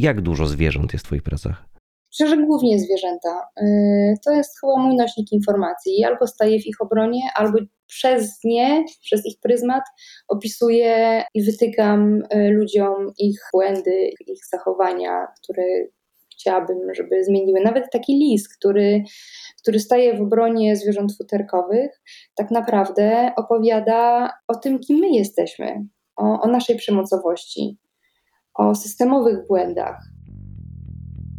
jak dużo zwierząt jest w Twoich pracach? Myślę, że głównie zwierzęta. Y, to jest chyba mój nośnik informacji. Albo staję w ich obronie, albo przez nie, przez ich pryzmat opisuję i wytykam y, ludziom ich błędy, ich zachowania, które chciałabym, żeby zmieniły. Nawet taki lis, który, który staje w obronie zwierząt futerkowych, tak naprawdę opowiada o tym, kim my jesteśmy, o, o naszej przemocowości, o systemowych błędach.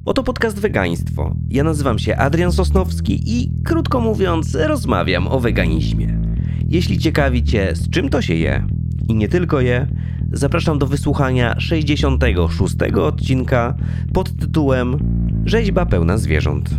Oto podcast Wegaństwo. Ja nazywam się Adrian Sosnowski i krótko mówiąc, rozmawiam o weganizmie. Jeśli ciekawi Cię, z czym to się je i nie tylko je, zapraszam do wysłuchania 66 odcinka pod tytułem Rzeźba pełna zwierząt.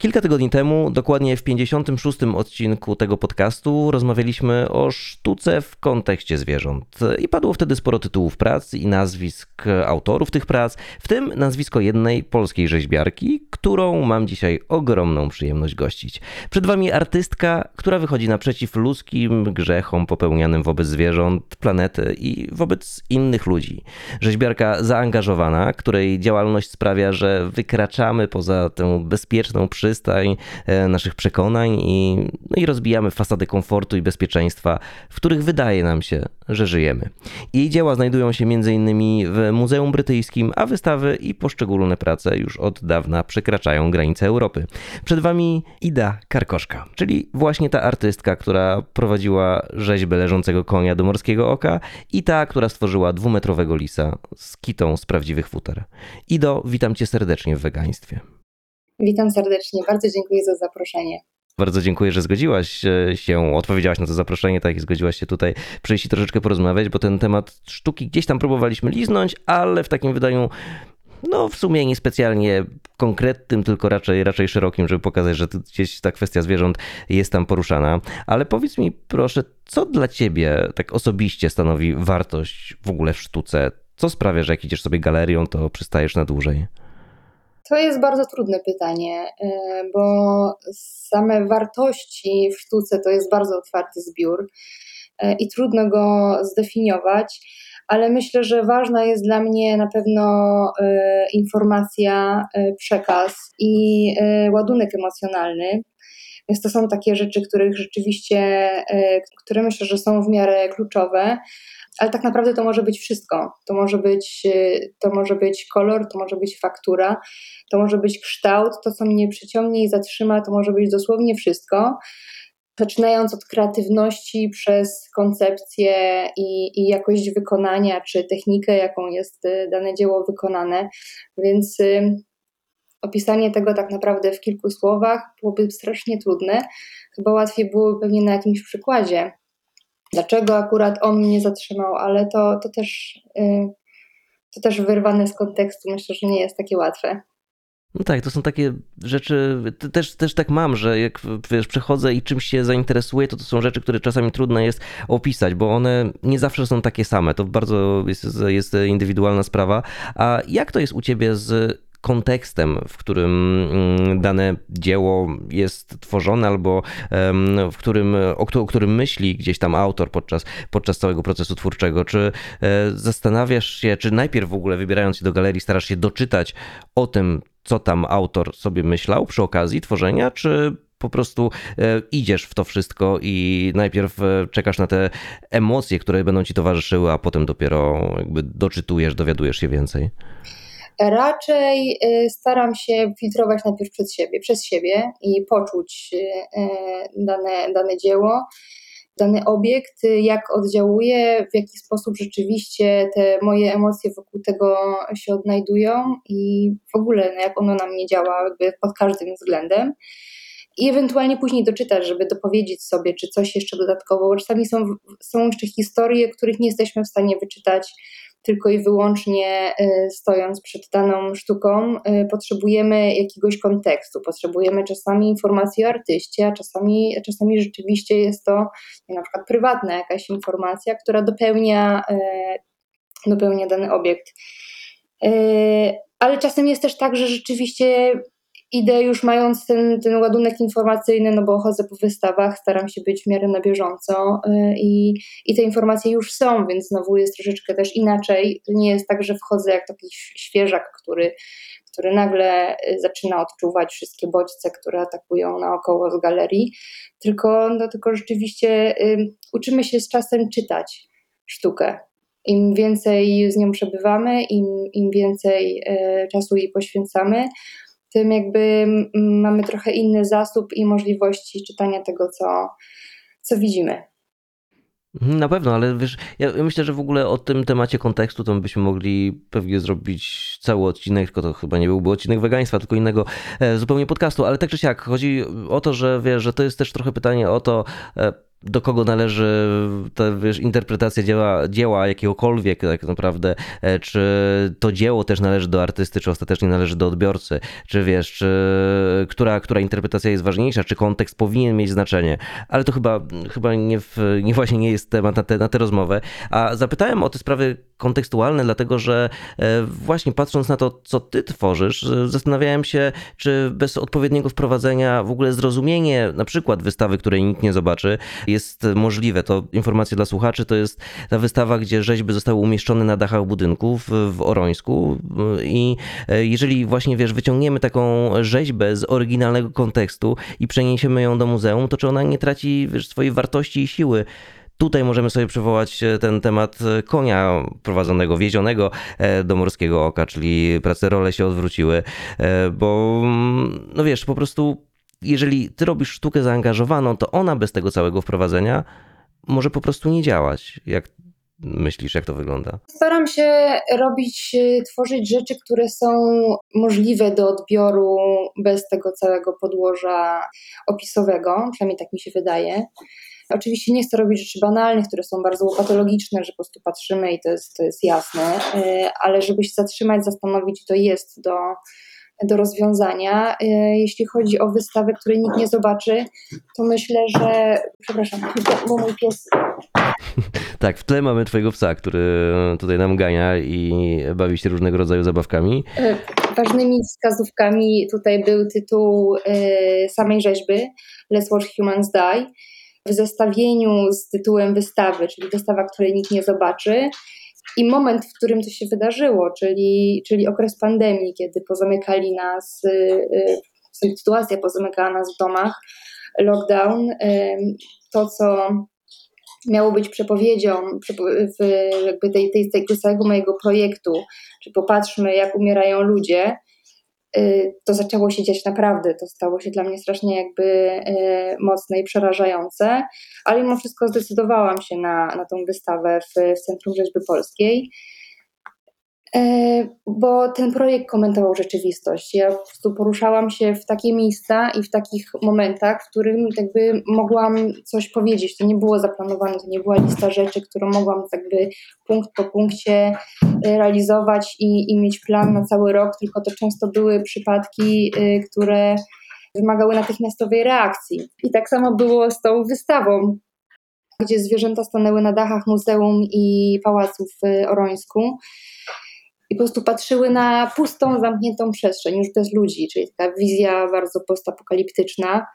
Kilka tygodni temu, dokładnie w 56. odcinku tego podcastu, rozmawialiśmy o sztuce w kontekście zwierząt. I padło wtedy sporo tytułów prac i nazwisk autorów tych prac, w tym nazwisko jednej polskiej rzeźbiarki, którą mam dzisiaj ogromną przyjemność gościć. Przed Wami artystka, która wychodzi naprzeciw ludzkim grzechom popełnianym wobec zwierząt, planety i wobec innych ludzi. Rzeźbiarka zaangażowana, której działalność sprawia, że wykraczamy poza tę bezpieczną przyszłość e, naszych przekonań i, no i rozbijamy fasady komfortu i bezpieczeństwa, w których wydaje nam się, że żyjemy. Jej dzieła znajdują się m.in. w Muzeum Brytyjskim, a wystawy i poszczególne prace już od dawna przekraczają granice Europy. Przed Wami Ida Karkoszka, czyli właśnie ta artystka, która prowadziła rzeźbę leżącego konia do morskiego oka i ta, która stworzyła dwumetrowego lisa z kitą z prawdziwych futer. Ido, witam Cię serdecznie w wegaństwie. Witam serdecznie, bardzo dziękuję za zaproszenie. Bardzo dziękuję, że zgodziłaś się, odpowiedziałaś na to zaproszenie, tak i zgodziłaś się tutaj przyjść i troszeczkę porozmawiać, bo ten temat sztuki gdzieś tam próbowaliśmy liznąć, ale w takim wydaniu no w sumie nie specjalnie konkretnym, tylko raczej, raczej szerokim, żeby pokazać, że gdzieś ta kwestia zwierząt jest tam poruszana. Ale powiedz mi proszę, co dla ciebie tak osobiście stanowi wartość w ogóle w sztuce? Co sprawia, że jak idziesz sobie galerią, to przystajesz na dłużej? To jest bardzo trudne pytanie, e, bo same wartości w sztuce to jest bardzo otwarty zbiór e, i trudno go zdefiniować, ale myślę, że ważna jest dla mnie na pewno e, informacja, przekaz i ładunek emocjonalny. Więc to są takie rzeczy, których rzeczywiście, które myślę, że są w miarę kluczowe ale tak naprawdę to może być wszystko. To może być, y, to może być kolor, to może być faktura, to może być kształt, to co mnie przyciągnie i zatrzyma, to może być dosłownie wszystko. Zaczynając od kreatywności przez koncepcję i, i jakość wykonania, czy technikę, jaką jest y, dane dzieło wykonane. Więc y, opisanie tego tak naprawdę w kilku słowach byłoby strasznie trudne. Chyba łatwiej byłoby pewnie na jakimś przykładzie, dlaczego akurat on mnie zatrzymał, ale to, to, też, y, to też wyrwane z kontekstu myślę, że nie jest takie łatwe. No tak, to są takie rzeczy, też, też tak mam, że jak wiesz, przechodzę i czymś się zainteresuję, to to są rzeczy, które czasami trudno jest opisać, bo one nie zawsze są takie same. To bardzo jest, jest indywidualna sprawa. A jak to jest u ciebie z kontekstem, w którym mm, dane dzieło jest tworzone, albo w którym, o, którym myśli gdzieś tam autor podczas, podczas całego procesu twórczego. Czy e, zastanawiasz się, czy najpierw w ogóle wybierając się do galerii starasz się doczytać o tym, co tam autor sobie myślał przy okazji tworzenia, czy po prostu e, idziesz w to wszystko i najpierw e, czekasz na te emocje, które będą ci towarzyszyły, a potem dopiero jakby doczytujesz, dowiadujesz się więcej? Raczej y, staram się filtrować najpierw przez siebie, przez siebie i poczuć y, y, dane, dane dzieło, dany obiekt, jak oddziałuje, w jaki sposób rzeczywiście te moje emocje wokół tego się odnajdują i w ogóle no, jak ono na mnie działa jakby pod każdym względem. I ewentualnie później doczytać, żeby dopowiedzieć sobie, czy coś jeszcze dodatkowo, bo czasami są, są jeszcze historie, których nie jesteśmy w stanie wyczytać tylko i wyłącznie y, stojąc przed daną sztuką, y, potrzebujemy jakiegoś kontekstu, potrzebujemy czasami informacji o artyście, a czasami, czasami rzeczywiście jest to na przykład prywatna jakaś informacja, która dopełnia, y, dopełnia dany obiekt. Ale czasem jest też tak, że rzeczywiście idę już mając ten, ten ładunek informacyjny, no bo chodzę po wystawach, staram się być w miarę na bieżąco y, i, i te informacje już są, więc znowu jest troszeczkę też inaczej. To nie jest tak, że wchodzę jak taki świeżak, który, który nagle y, zaczyna odczuwać wszystkie bodźce, które atakują naokoło z galerii, tylko, no, tylko rzeczywiście y, uczymy się z czasem czytać sztukę. Im więcej z nią przebywamy, im, im więcej y, czasu jej poświęcamy, tym jakby mamy trochę inny zasób i możliwości czytania tego, co, co widzimy. Mhm, na pewno, ale wiesz, ja myślę, że w ogóle o tym temacie kontekstu to byśmy mogli pewnie zrobić cały odcinek, tylko to chyba nie byłby odcinek wegaństwa, tylko innego e, zupełnie podcastu, ale tak czy siak, chodzi o to, że wiesz, że to jest też trochę pytanie o to, e, do kogo należy ta wiesz, interpretacja dzieła, dzieła jakiegokolwiek tak naprawdę, e, czy to dzieło też należy do artysty, czy ostatecznie należy do odbiorcy, czy wiesz, czy która, która interpretacja jest ważniejsza, czy kontekst powinien mieć znaczenie, ale to chyba, chyba nie, w, nie właśnie nie jest temat na, te, na tę rozmowę, a zapytałem o te sprawy kontekstualne, dlatego że e, właśnie patrząc na to, co ty tworzysz, e, zastanawiałem się, czy bez odpowiedniego wprowadzenia w ogóle zrozumienie na przykład wystawy, której nikt nie zobaczy, jest możliwe. To informacja dla słuchaczy, to jest ta wystawa, gdzie rzeźby zostały umieszczone na dachach budynków w Orońsku i e, jeżeli właśnie, wiesz, wyciągniemy taką rzeźbę z oryginalnego kontekstu i przeniesiemy ją do muzeum, to czy ona nie traci wiesz, swojej wartości i siły? Tutaj możemy sobie przywołać e, ten temat e, konia prowadzonego, wiezionego do morskiego oka, czyli prace role się odwróciły, bo mm, no wiesz, po prostu jeżeli ty robisz sztukę zaangażowaną, to ona bez tego całego wprowadzenia może po prostu nie działać. Jak myślisz, jak to wygląda? Staram się robić, y, tworzyć rzeczy, które są możliwe do odbioru bez tego całego podłoża opisowego, przynajmniej tak mi się wydaje. Oczywiście nie chcę robić rzeczy banalnych, które są bardzo patologiczne, że po prostu patrzymy i to jest, to jest jasne, y, ale żeby się zatrzymać, zastanowić, to jest do do rozwiązania. E, jeśli chodzi o wystawę, której nikt nie zobaczy, to myślę, że. Przepraszam, bo mój pies. Tak, w tle mamy twojego psa, który tutaj nam gania i bawi się różnego rodzaju zabawkami. E, ważnymi wskazówkami tutaj był tytuł e, samej rzeźby Let's Watch Humans Die w zestawieniu z tytułem wystawy, czyli wystawa, której nikt nie zobaczy, i moment, w którym to się wydarzyło, czyli, czyli okres pandemii, kiedy pozamykali nas, y, y, sytuacja pozamykała nas w domach, lockdown, to co miało być przepowiedzią w jakby tej, tej, tego całego mojego projektu, czy popatrzmy, jak umierają ludzie, to zaczęło się dziać naprawdę. To stało się dla mnie strasznie jakby y, mocne i przerażające, ale mimo wszystko zdecydowałam się na, na tą wystawę w, w Centrum Rzeźby Polskiej. E, bo ten projekt komentował rzeczywistość. Ja po prostu poruszałam się w takie miejsca i w takich momentach, w którym jakby mogłam coś powiedzieć. To nie było zaplanowane, to nie była lista rzeczy, którą mogłam jakby punkt po punkcie e, realizować i, i mieć plan na cały rok, tylko to często były przypadki, e, które wymagały natychmiastowej reakcji. I tak samo było z tą wystawą, gdzie zwierzęta stanęły na dachach muzeum i pałacu w Orońsku i po prostu patrzyły na pustą, zamkniętą przestrzeń, już bez ludzi, czyli taka wizja bardzo postapokaliptyczna,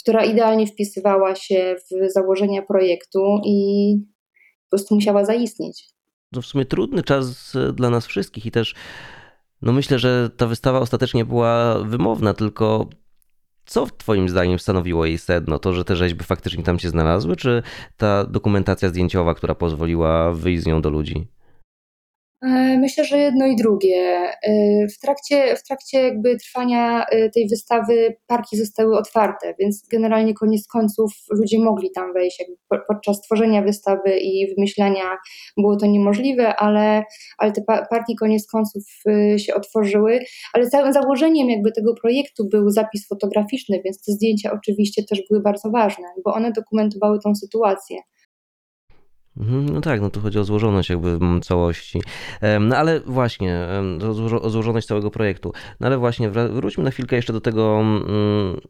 która idealnie wpisywała się w założenia projektu i po prostu musiała zaistnieć. To w sumie trudny czas dla nas wszystkich i też no myślę, że ta wystawa ostatecznie była wymowna, tylko co Twoim zdaniem stanowiło jej sedno? To, że te rzeźby faktycznie tam się znalazły, czy ta dokumentacja zdjęciowa, która pozwoliła wyjść z nią do ludzi? E, myślę, że jedno i drugie. E, w trakcie, w trakcie jakby trwania e, tej wystawy parki zostały otwarte, więc generalnie koniec końców ludzie mogli tam wejść. Jakby podczas tworzenia wystawy i wymyślania było to niemożliwe, ale, ale te parki koniec końców się otworzyły. Ale całym założeniem jakby tego projektu był zapis fotograficzny, więc te zdjęcia oczywiście też były bardzo ważne, bo one dokumentowały tą sytuację. Mhm, no tak, no tu chodzi o złożoność jakby całości. No ale właśnie, o złożoność całego projektu. No ale właśnie, wróćmy na chwilkę jeszcze do tego, mm,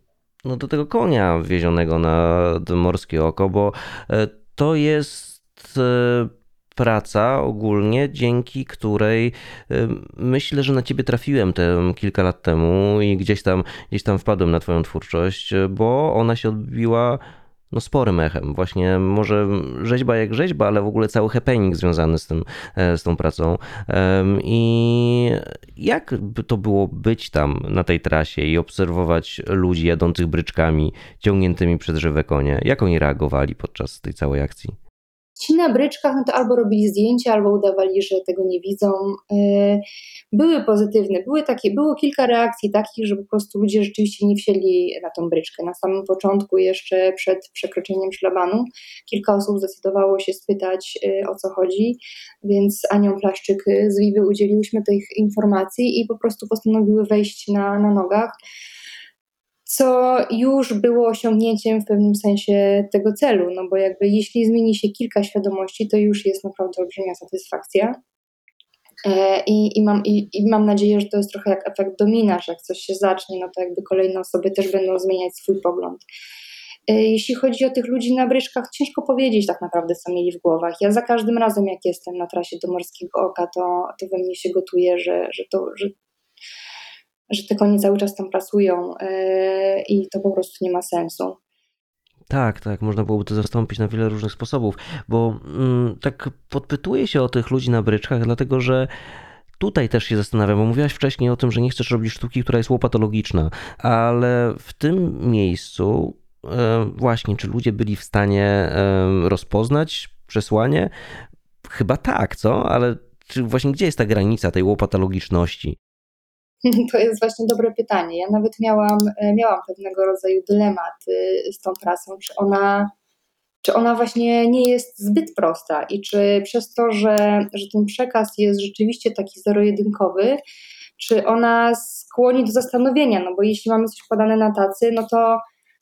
no do tego konia wiezionego na morskie oko, bo e, to jest e, praca ogólnie, dzięki której myślę, że na ciebie trafiłem te kilka lat temu i gdzieś tam, gdzieś tam wpadłem na twoją twórczość, bo ona się odbiła no sporym echem. Właśnie może rzeźba jak rzeźba, ale w ogóle cały happening związany z, tym, e, z tą pracą. I jak to było być tam na tej trasie i obserwować ludzi jadących bryczkami, ciągniętymi przez żywe konie? Jak oni reagowali podczas tej całej akcji? Ci na bryczkach no to albo robili zdjęcia, albo udawali, że tego nie widzą. E, były pozytywne, były takie, było kilka reakcji takich, że po prostu ludzie rzeczywiście nie wsiedli na tą bryczkę. Na samym początku, jeszcze przed przekroczeniem szlabanu, kilka osób zdecydowało się spytać, e, o co chodzi, więc Anią Plaszczyk z Wiwy udzieliłyśmy tych informacji i po prostu postanowiły wejść na, na nogach co już było osiągnięciem w pewnym sensie tego celu, no bo jakby jeśli zmieni się kilka świadomości, to już jest naprawdę olbrzymia satysfakcja. E, I, i, mam, i, I mam nadzieję, że to jest trochę jak efekt domina, że jak coś się zacznie, no to jakby kolejne osoby też będą zmieniać swój pogląd. E, jeśli chodzi o tych ludzi na bryczkach, ciężko powiedzieć tak naprawdę, co mieli w głowach. Ja za każdym razem, jak jestem na trasie do Morskiego Oka, to, to we mnie się gotuje, że, że, to, że że te konie cały czas tam pracują yy, i to po prostu nie ma sensu. Tak, tak, można byłoby to zastąpić na wiele różnych sposobów, bo mm, tak podpytuję się o tych ludzi na bryczkach, dlatego że tutaj też się zastanawiam, bo mówiłaś wcześniej o tym, że nie chcesz robić sztuki, która jest łopatologiczna, ale w tym miejscu e, właśnie, czy ludzie byli w stanie e, rozpoznać przesłanie? Chyba tak, co? Ale czy właśnie gdzie jest ta granica tej łopatologiczności? To jest właśnie dobre pytanie. Ja nawet miałam, e, miałam pewnego rodzaju dylemat y, z tą prasą, czy ona, czy ona właśnie nie jest zbyt prosta? I czy przez to, że, że ten przekaz jest rzeczywiście taki zero-jedynkowy, czy ona skłoni do zastanowienia, no bo jeśli mamy coś podane na tacy, no to,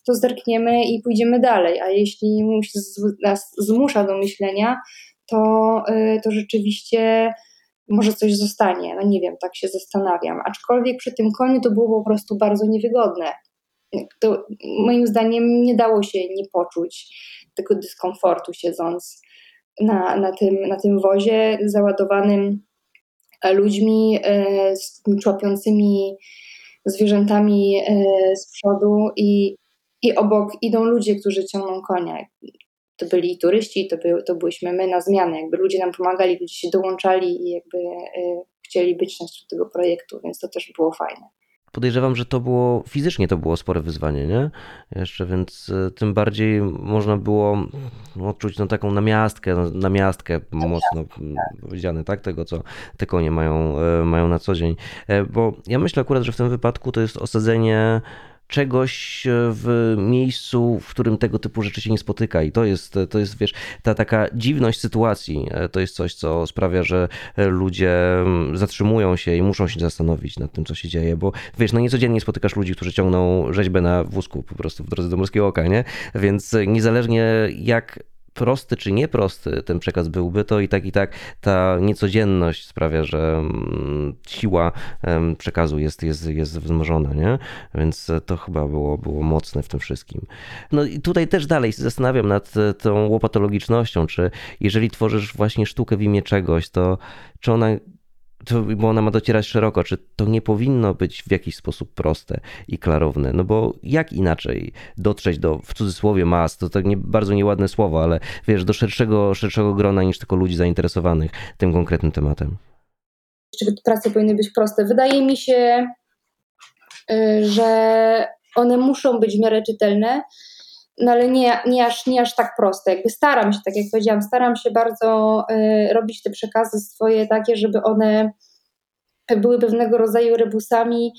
to zerkniemy i pójdziemy dalej, a jeśli nas zmusza do myślenia, to, y, to rzeczywiście może coś zostanie. No nie wiem, tak się zastanawiam. Aczkolwiek przy tym koniu to było po prostu bardzo niewygodne. To moim zdaniem nie dało się nie poczuć tego dyskomfortu siedząc na, na, tym, na tym wozie załadowanym ludźmi, e, z człapiącymi zwierzętami e, z przodu i, i obok idą ludzie, którzy ciągną konia to byli turyści, to, by, to byliśmy my na zmianę, jakby ludzie nam pomagali, ludzie się dołączali i jakby y, chcieli być częścią tego projektu, więc to też było fajne. Podejrzewam, że to było fizycznie to było spore wyzwanie, nie? Jeszcze, więc y, tym bardziej można było odczuć no, taką namiastkę, no, namiastkę mocno powiedziane, tak? Tego, co te konie mają, y, mają na co dzień. E, bo ja myślę akurat, że w tym wypadku to jest osadzenie czegoś e, w miejscu, w którym tego typu rzeczy się nie spotyka. I to jest, to jest wiesz, ta taka dziwność sytuacji. E, to jest coś, co sprawia, że e, ludzie mm, zatrzymują się i muszą się zastanowić nad tym, co się dzieje, bo wiesz, no niecodziennie spotykasz ludzi, którzy ciągną rzeźbę na wózku po prostu w drodze do Morskiego Oka, nie? Więc niezależnie jak prosty czy nieprosty ten przekaz byłby, to i tak i tak ta niecodzienność sprawia, że mm, siła przekazu jest, jest, jest wzmożona, nie? Więc to chyba było, było mocne w tym wszystkim. No i tutaj też dalej się zastanawiam nad tą łopatologicznością, czy jeżeli tworzysz właśnie sztukę w imię czegoś, to czy ona to, bo ona ma docierać szeroko, czy to nie powinno być w jakiś sposób proste i klarowne, no bo jak inaczej dotrzeć do, w cudzysłowie mas, to tak nie, bardzo nieładne słowo, ale wiesz, do szerszego, szerszego grona niż tylko ludzi zainteresowanych tym konkretnym tematem. Czy prace powinny być proste? Wydaje mi się, y, że one muszą być w miarę czytelne, no ale nie, nie, aż, nie aż tak proste. Jakby staram się, tak jak powiedziałam, staram się bardzo y, robić te przekazy swoje takie, żeby one były pewnego rodzaju rebusami,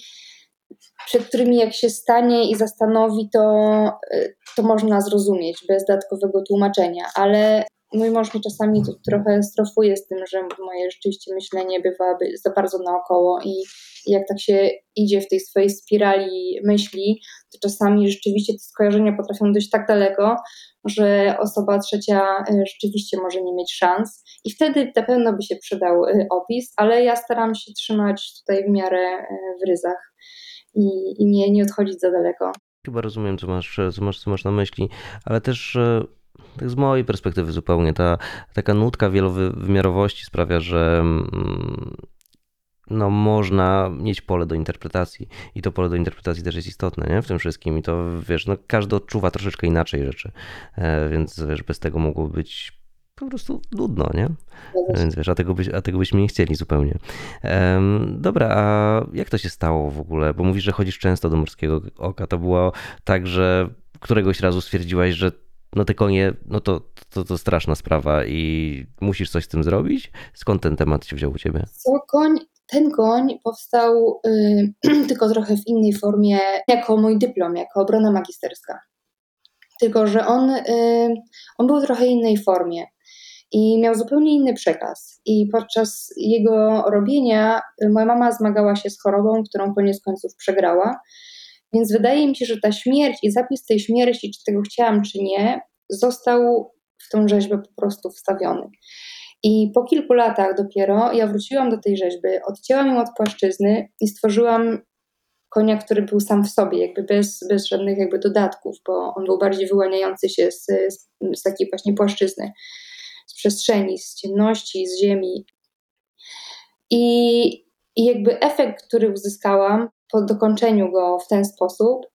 przed którymi jak się stanie i zastanowi, to, y, to można zrozumieć bez dodatkowego tłumaczenia, ale mój mąż mi czasami to trochę strofuje z tym, że moje rzeczywiście myślenie bywa za bardzo naokoło i jak tak się idzie w tej swojej spirali myśli, to czasami rzeczywiście te skojarzenia potrafią dojść tak daleko, że osoba trzecia y, rzeczywiście może nie mieć szans i wtedy na pewno by się przydał y, opis, ale ja staram się trzymać tutaj w miarę y, w ryzach i, i nie, nie odchodzić za daleko. Chyba rozumiem, co masz, co, masz, co masz na myśli, ale też tak z mojej perspektywy zupełnie, ta taka nutka wielowymiarowości sprawia, że mm, no, można mieć pole do interpretacji i to pole do interpretacji też jest istotne nie? w tym wszystkim i to wiesz, no, każdy odczuwa troszeczkę inaczej rzeczy, e, więc wiesz, bez tego mogłoby być po prostu nudno, nie? Więc wiesz, a tego, byś, a tego byśmy nie chcieli zupełnie. Um, dobra, a jak to się stało w ogóle? Bo mówisz, że chodzisz często do Morskiego Oka. To było tak, że któregoś razu stwierdziłaś, że no te konie, no to, to, to straszna sprawa i musisz coś z tym zrobić? Skąd ten temat się wziął u ciebie? Co, koń, ten koń powstał y, tylko trochę w innej formie, jako mój dyplom, jako obrona magisterska. Tylko, że on, y, on był w trochę innej formie i miał zupełnie inny przekaz. I podczas jego robienia y, moja mama zmagała się z chorobą, którą koniec końców przegrała. Więc wydaje mi się, że ta śmierć i zapis tej śmierci, czy tego chciałam, czy nie, został w tą rzeźbę po prostu wstawiony. I po kilku latach dopiero ja wróciłam do tej rzeźby, odcięłam ją od płaszczyzny i stworzyłam konia, który był sam w sobie, jakby bez, bez żadnych jakby dodatków, bo on był bardziej wyłaniający się z, z, z takiej właśnie płaszczyzny z przestrzeni, z ciemności, z ziemi. I, i jakby efekt, który uzyskałam po dokończeniu go w ten sposób,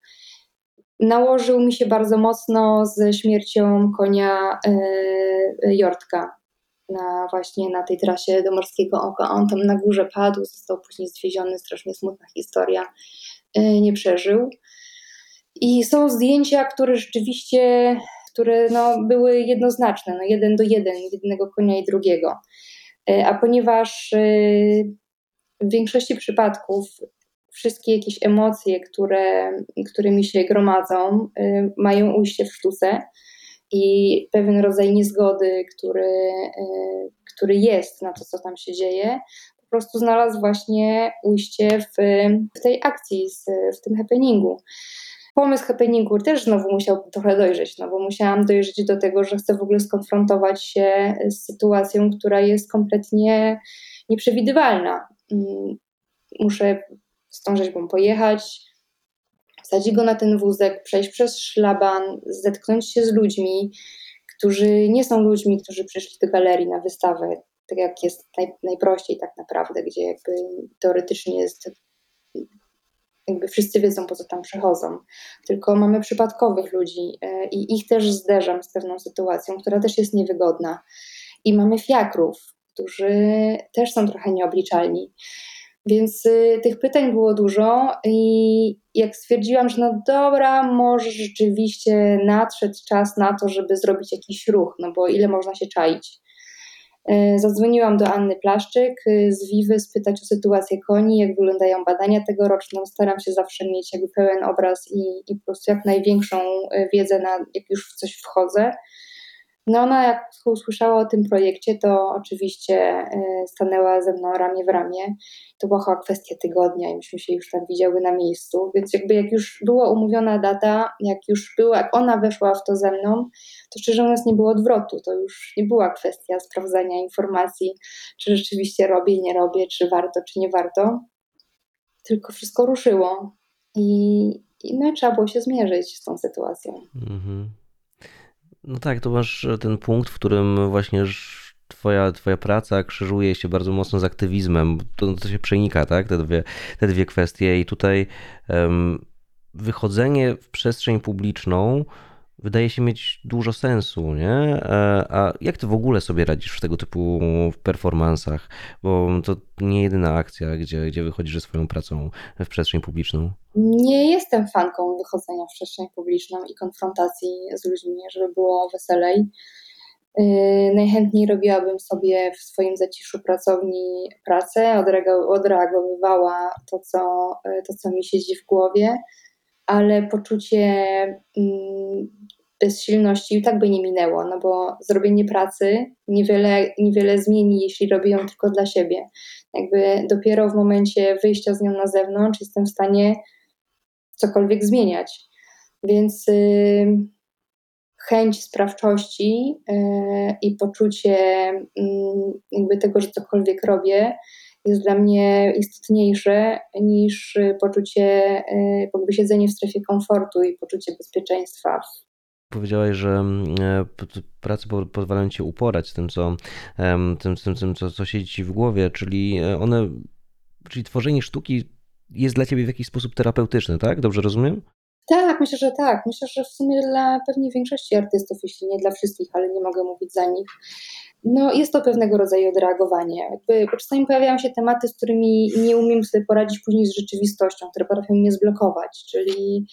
nałożył mi się bardzo mocno z śmiercią konia e, Jortka na właśnie na tej trasie do Morskiego Oka. On tam na górze padł, został później zwieziony, strasznie smutna historia, e, nie przeżył. I są zdjęcia, które rzeczywiście które no, były jednoznaczne, no, jeden do jeden, jednego konia i drugiego. E, a ponieważ e, w większości przypadków wszystkie jakieś emocje, które, które mi się gromadzą, mają ujście w sztuce i pewien rodzaj niezgody, który, który jest na to, co tam się dzieje, po prostu znalazł właśnie ujście w, w tej akcji, w tym happeningu pomysł happeningu też znowu musiał trochę dojrzeć, no bo musiałam dojrzeć do tego, że chcę w ogóle skonfrontować się z sytuacją, która jest kompletnie nieprzewidywalna. Mm, muszę tą rzeźbą pojechać, wsadzić go na ten wózek, przejść przez szlaban, zetknąć się z ludźmi, którzy nie są ludźmi, którzy przyszli do galerii na wystawę, tak jak jest naj, najprościej tak naprawdę, gdzie jakby teoretycznie jest jakby wszyscy wiedzą, po co tam przychodzą, tylko mamy przypadkowych ludzi e, i ich też zderzam z pewną sytuacją, która też jest niewygodna. I mamy fiakrów, którzy też są trochę nieobliczalni. Więc y, tych pytań było dużo i jak stwierdziłam, że no dobra, może rzeczywiście nadszedł czas na to, żeby zrobić jakiś ruch, no bo ile można się czaić. E, zadzwoniłam do Anny Plaszczyk e, z Wiwy spytać o sytuację koni, jak wyglądają badania tegoroczne. Staram się zawsze mieć jakby pełen obraz i, i po prostu jak największą wiedzę, na, jak już w coś wchodzę. No ona jak usłyszała o tym projekcie, to oczywiście e, stanęła ze mną ramię w ramię. To była chyba kwestia tygodnia i myśmy się już tam widziały na miejscu, więc jakby jak już była umówiona data, jak już była, jak ona weszła w to ze mną, to szczerze mówiąc nie było odwrotu, to już nie była kwestia sprawdzania informacji, czy rzeczywiście robię, nie robię, czy warto, czy nie warto, tylko wszystko ruszyło i, i no, trzeba było się zmierzyć z tą sytuacją. Mhm. No tak, to masz ten punkt, w którym właśnie twoja, twoja praca krzyżuje się bardzo mocno z aktywizmem. To, to się przenika, tak? Te dwie, te dwie kwestie. I tutaj um, wychodzenie w przestrzeń publiczną wydaje się mieć dużo sensu, nie? E, a jak ty w ogóle sobie radzisz w tego typu performansach? Bo to nie jedyna akcja, gdzie, gdzie wychodzisz ze swoją pracą w przestrzeń publiczną. Nie jestem fanką wychodzenia w przestrzeń publiczną i konfrontacji z ludźmi, żeby było weselej. E, najchętniej robiłabym sobie w swoim zaciszu pracowni pracę, odreagowywała to co, e, to, co mi siedzi w głowie ale poczucie mm, bezsilności i tak by nie minęło, no bo zrobienie pracy niewiele, niewiele zmieni, jeśli robię ją tylko dla siebie. Jakby dopiero w momencie wyjścia z nią na zewnątrz jestem w stanie cokolwiek zmieniać. Więc y, chęć sprawczości y, i poczucie y, jakby tego, że cokolwiek robię, jest dla mnie istotniejsze niż poczucie, jakby siedzenie w strefie komfortu i poczucie bezpieczeństwa Powiedziałaś, że mm, e, prace pozwalają ci uporać z tym, co, tym, tym, tym co, co siedzi ci w głowie, czyli e, one, czyli tworzenie sztuki jest dla ciebie w jakiś sposób terapeutyczne, tak? Dobrze rozumiem? Tak, myślę, że tak. Myślę, że w sumie dla pewnie większości artystów, jeśli nie dla wszystkich, ale nie mogę mówić za nich, no jest to pewnego rodzaju odreagowanie. Czasami pojawiają się tematy, z którymi nie umiem sobie poradzić później z rzeczywistością, które potrafią mnie zblokować, czyli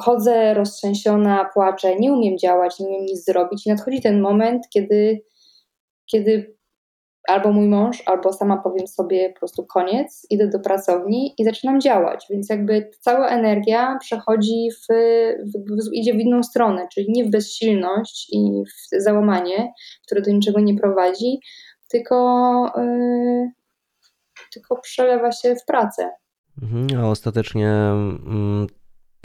chodzę roztrzęsiona, płaczę, nie umiem działać, nie umiem nic zrobić i nadchodzi ten moment, kiedy, kiedy albo mój mąż, albo sama powiem sobie po prostu koniec, idę do pracowni i zaczynam działać. Więc jakby cała energia przechodzi w, w, idzie w inną stronę, czyli nie w bezsilność i w załamanie, które do niczego nie prowadzi, tylko, yy, tylko przelewa się w pracę. Mhm, a ostatecznie mm,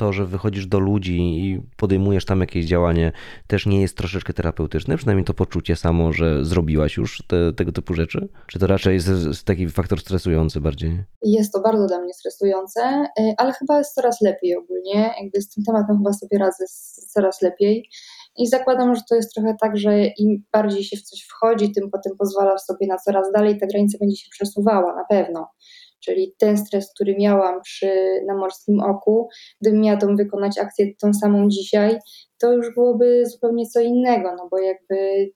to, że wychodzisz do ludzi i podejmujesz tam jakieś działanie, też nie jest troszeczkę terapeutyczne? Przynajmniej to poczucie samo, że zrobiłaś już te, tego typu rzeczy? Czy to raczej jest taki faktor stresujący bardziej? Jest to bardzo dla mnie stresujące, y, ale chyba jest coraz lepiej ogólnie. Jakby z tym tematem chyba sobie radzę coraz lepiej. I zakładam, że to jest trochę tak, że im bardziej się w coś wchodzi, tym potem pozwala sobie na coraz dalej, ta granica będzie się przesuwała, na pewno. Czyli ten stres, który miałam przy, na morskim oku, gdybym miała tą wykonać akcję tą samą dzisiaj, to już byłoby zupełnie co innego, no bo jakby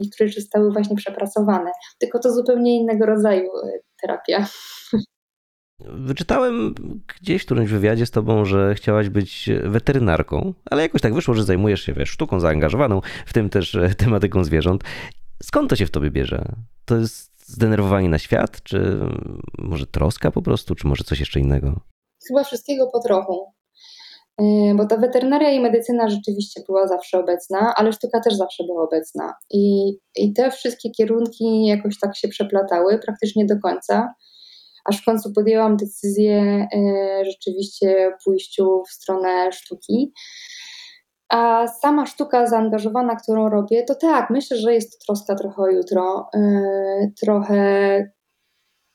niektóre rzeczy zostały właśnie przepracowane. Tylko to zupełnie innego rodzaju e, terapia. Wyczytałem gdzieś w którymś wywiadzie z tobą, że chciałaś być weterynarką, ale jakoś tak wyszło, że zajmujesz się wiesz, sztuką zaangażowaną, w tym też e, tematyką zwierząt. Skąd to się w tobie bierze? To jest zdenerwowanie na świat, czy może troska po prostu, czy może coś jeszcze innego? Chyba wszystkiego po trochu. E, bo ta weterynaria i medycyna rzeczywiście była zawsze obecna, ale sztuka też zawsze była obecna. I, I te wszystkie kierunki jakoś tak się przeplatały praktycznie do końca, aż w końcu podjęłam decyzję e, rzeczywiście pójściu w stronę sztuki. A sama sztuka zaangażowana, którą robię, to tak, myślę, że jest to troska trochę o jutro, yy, trochę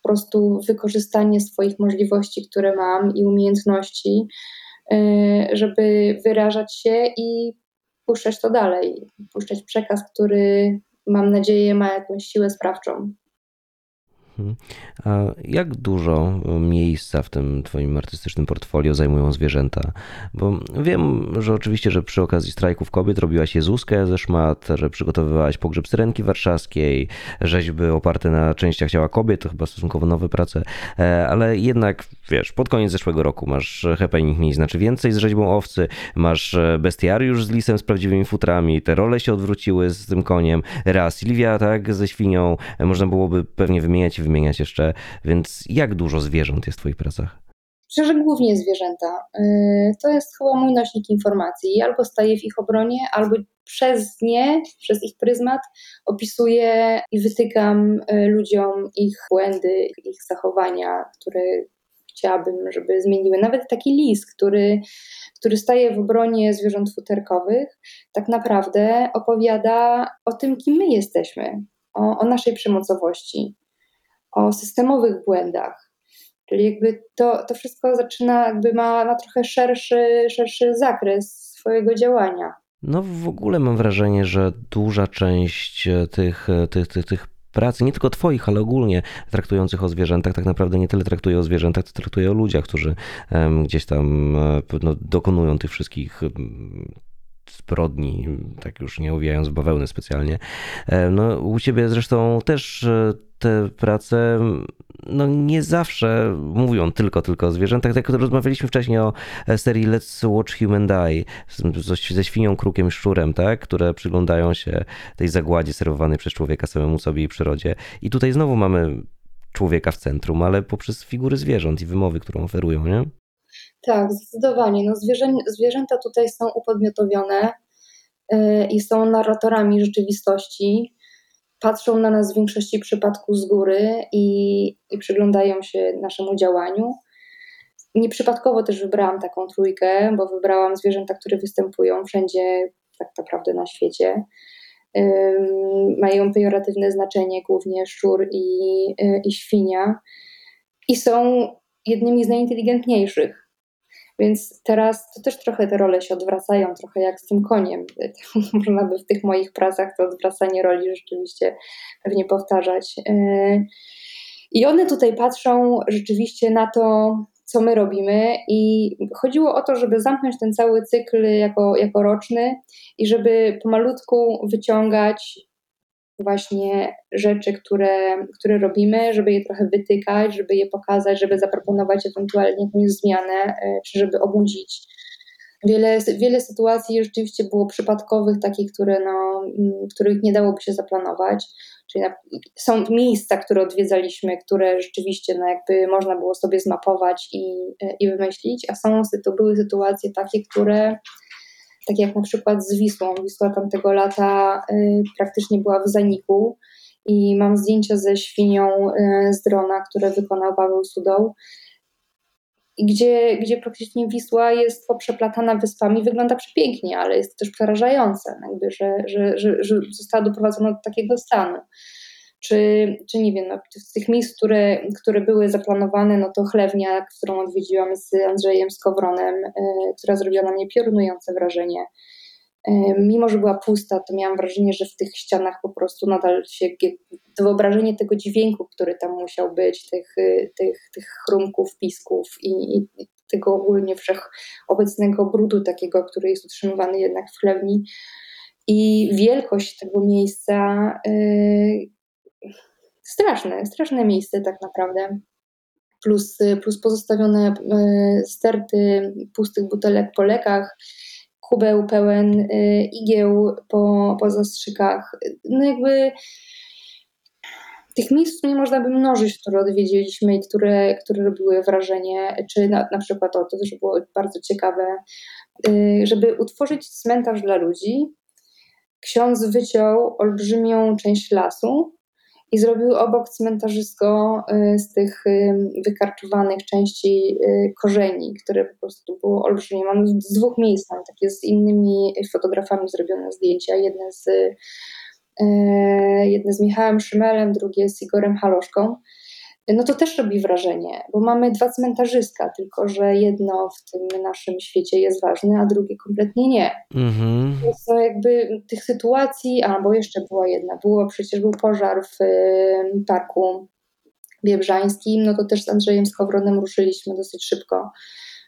po prostu wykorzystanie swoich możliwości, które mam i umiejętności, yy, żeby wyrażać się i puszczać to dalej, puszczać przekaz, który mam nadzieję ma jakąś siłę sprawczą. Mhm. A jak dużo miejsca w tym twoim artystycznym portfolio zajmują zwierzęta? Bo wiem, że oczywiście, że przy okazji strajków kobiet robiłaś Jezuskę ze szmat, że przygotowywałaś pogrzeb Syrenki Warszawskiej, rzeźby oparte na częściach ciała kobiet, to chyba stosunkowo nowe prace, e, ale jednak, wiesz, pod koniec zeszłego roku masz happening mniej znaczy więcej z rzeźbą owcy, masz bestiariusz z lisem z prawdziwymi futrami, te role się odwróciły z tym koniem, raz Silvia, tak, ze świnią, można byłoby pewnie wymieniać wymieniać jeszcze, więc jak dużo zwierząt jest w Twoich pracach? Myślę, że głównie zwierzęta. Y, to jest chyba mój nośnik informacji. Albo staję w ich obronie, albo przez nie, przez ich pryzmat opisuję i wytykam y, ludziom ich błędy, ich zachowania, które chciałabym, żeby zmieniły. Nawet taki lis, który, który staje w obronie zwierząt futerkowych, tak naprawdę opowiada o tym, kim my jesteśmy, o, o naszej przemocowości, o systemowych błędach. Czyli jakby to, to wszystko zaczyna, jakby ma, ma trochę szerszy, szerszy zakres swojego działania. No w ogóle mam wrażenie, że duża część tych, tych, tych, tych pracy, nie tylko twoich, ale ogólnie traktujących o zwierzętach, tak naprawdę nie tyle traktuje o zwierzętach, to traktuje o ludziach, którzy gdzieś tam e, no, dokonują tych wszystkich zbrodni, tak już nie owijając bawełny specjalnie. E, no, u ciebie zresztą też e, te prace no nie zawsze mówią tylko, tylko o zwierzętach. Tak jak rozmawialiśmy wcześniej o e, serii Let's Watch Human Die ze świnią, krukiem szczurem, tak? które przyglądają się tej zagładzie serwowanej przez człowieka samemu sobie i przyrodzie. I tutaj znowu mamy człowieka w centrum, ale poprzez figury zwierząt i wymowy, którą oferują, nie? Tak, zdecydowanie. No, zwierzę, zwierzęta tutaj są upodmiotowione yy, i są narratorami rzeczywistości. Patrzą na nas w większości przypadków z góry i, i przyglądają się naszemu działaniu. Nieprzypadkowo też wybrałam taką trójkę, bo wybrałam zwierzęta, które występują wszędzie tak naprawdę na świecie. Yy, mają pejoratywne znaczenie, głównie szczur i, yy, i świnia. I są jednymi z najinteligentniejszych Więc teraz to też trochę te role się odwracają, trochę jak z tym koniem. Można by w tych moich pracach to odwracanie roli rzeczywiście pewnie powtarzać. E, I one tutaj patrzą rzeczywiście na to, co my robimy, i chodziło o to, żeby zamknąć ten cały cykl jako, jako roczny i żeby pomalutku wyciągać właśnie rzeczy, które, które robimy, żeby je trochę wytykać, żeby je pokazać, żeby zaproponować ewentualnie jakąś zmianę, e, czy żeby obudzić. Wiele, wiele sytuacji rzeczywiście było przypadkowych, takich, które, no, których nie dałoby się zaplanować. Czyli są miejsca, które odwiedzaliśmy, które rzeczywiście no, jakby można było sobie zmapować i, e, i wymyślić, a są to były sytuacje takie, które tak jak na przykład z Wisłą. Wisła tamtego lata y, praktycznie była w zaniku i mam zdjęcia ze świnią y, z drona, które wykonał Paweł Sudoł. Gdzie, gdzie praktycznie Wisła jest poprzeplatana wyspami, wygląda przepięknie, ale jest też przerażające, jakby, że, że, że, że została doprowadzona do takiego stanu czy, czy nie wiem, no, z tych miejsc, które, które były zaplanowane, no to chlewnia, którą odwiedziłam z Andrzejem Skowronem, y, która zrobiła na mnie piorunujące wrażenie. Y, mimo, że była pusta, to miałam wrażenie, że w tych ścianach po prostu nadal się to wyobrażenie tego dźwięku, który tam musiał być, tych, y, tych, tych chrumków, pisków i, i tego ogólnie wszechobecnego brudu takiego, który jest utrzymywany jednak w chlewni. I wielkość tego miejsca straszne, straszne miejsce tak naprawdę. Plus, plus pozostawione e, sterty pustych butelek po lekach, kubeł pełen e, igieł po, po zastrzykach. No jakby tych miejsc nie można by mnożyć, które odwiedziliśmy i które, które robiły wrażenie, czy na, na przykład to, to też było bardzo ciekawe, e, żeby utworzyć cmentarz dla ludzi, ksiądz wyciął olbrzymią część lasu, i zrobił obok cmentarzysko y, z tych y, wykarczowanych części y, korzeni, które po prostu było olbrzymie. Mam z dwóch miejsc, mam takie z innymi fotografami zrobione zdjęcia. Jedne z, jedne z Michałem Szymelem, drugie z Igorem Haloszką no to też robi wrażenie, bo mamy dwa cmentarzyska, tylko że jedno w tym naszym świecie jest ważne, a drugie kompletnie nie. Mhm. To jakby tych sytuacji, albo jeszcze była jedna, było przecież był pożar w parku biebrzańskim, no to też z Andrzejem Skowronem ruszyliśmy dosyć szybko,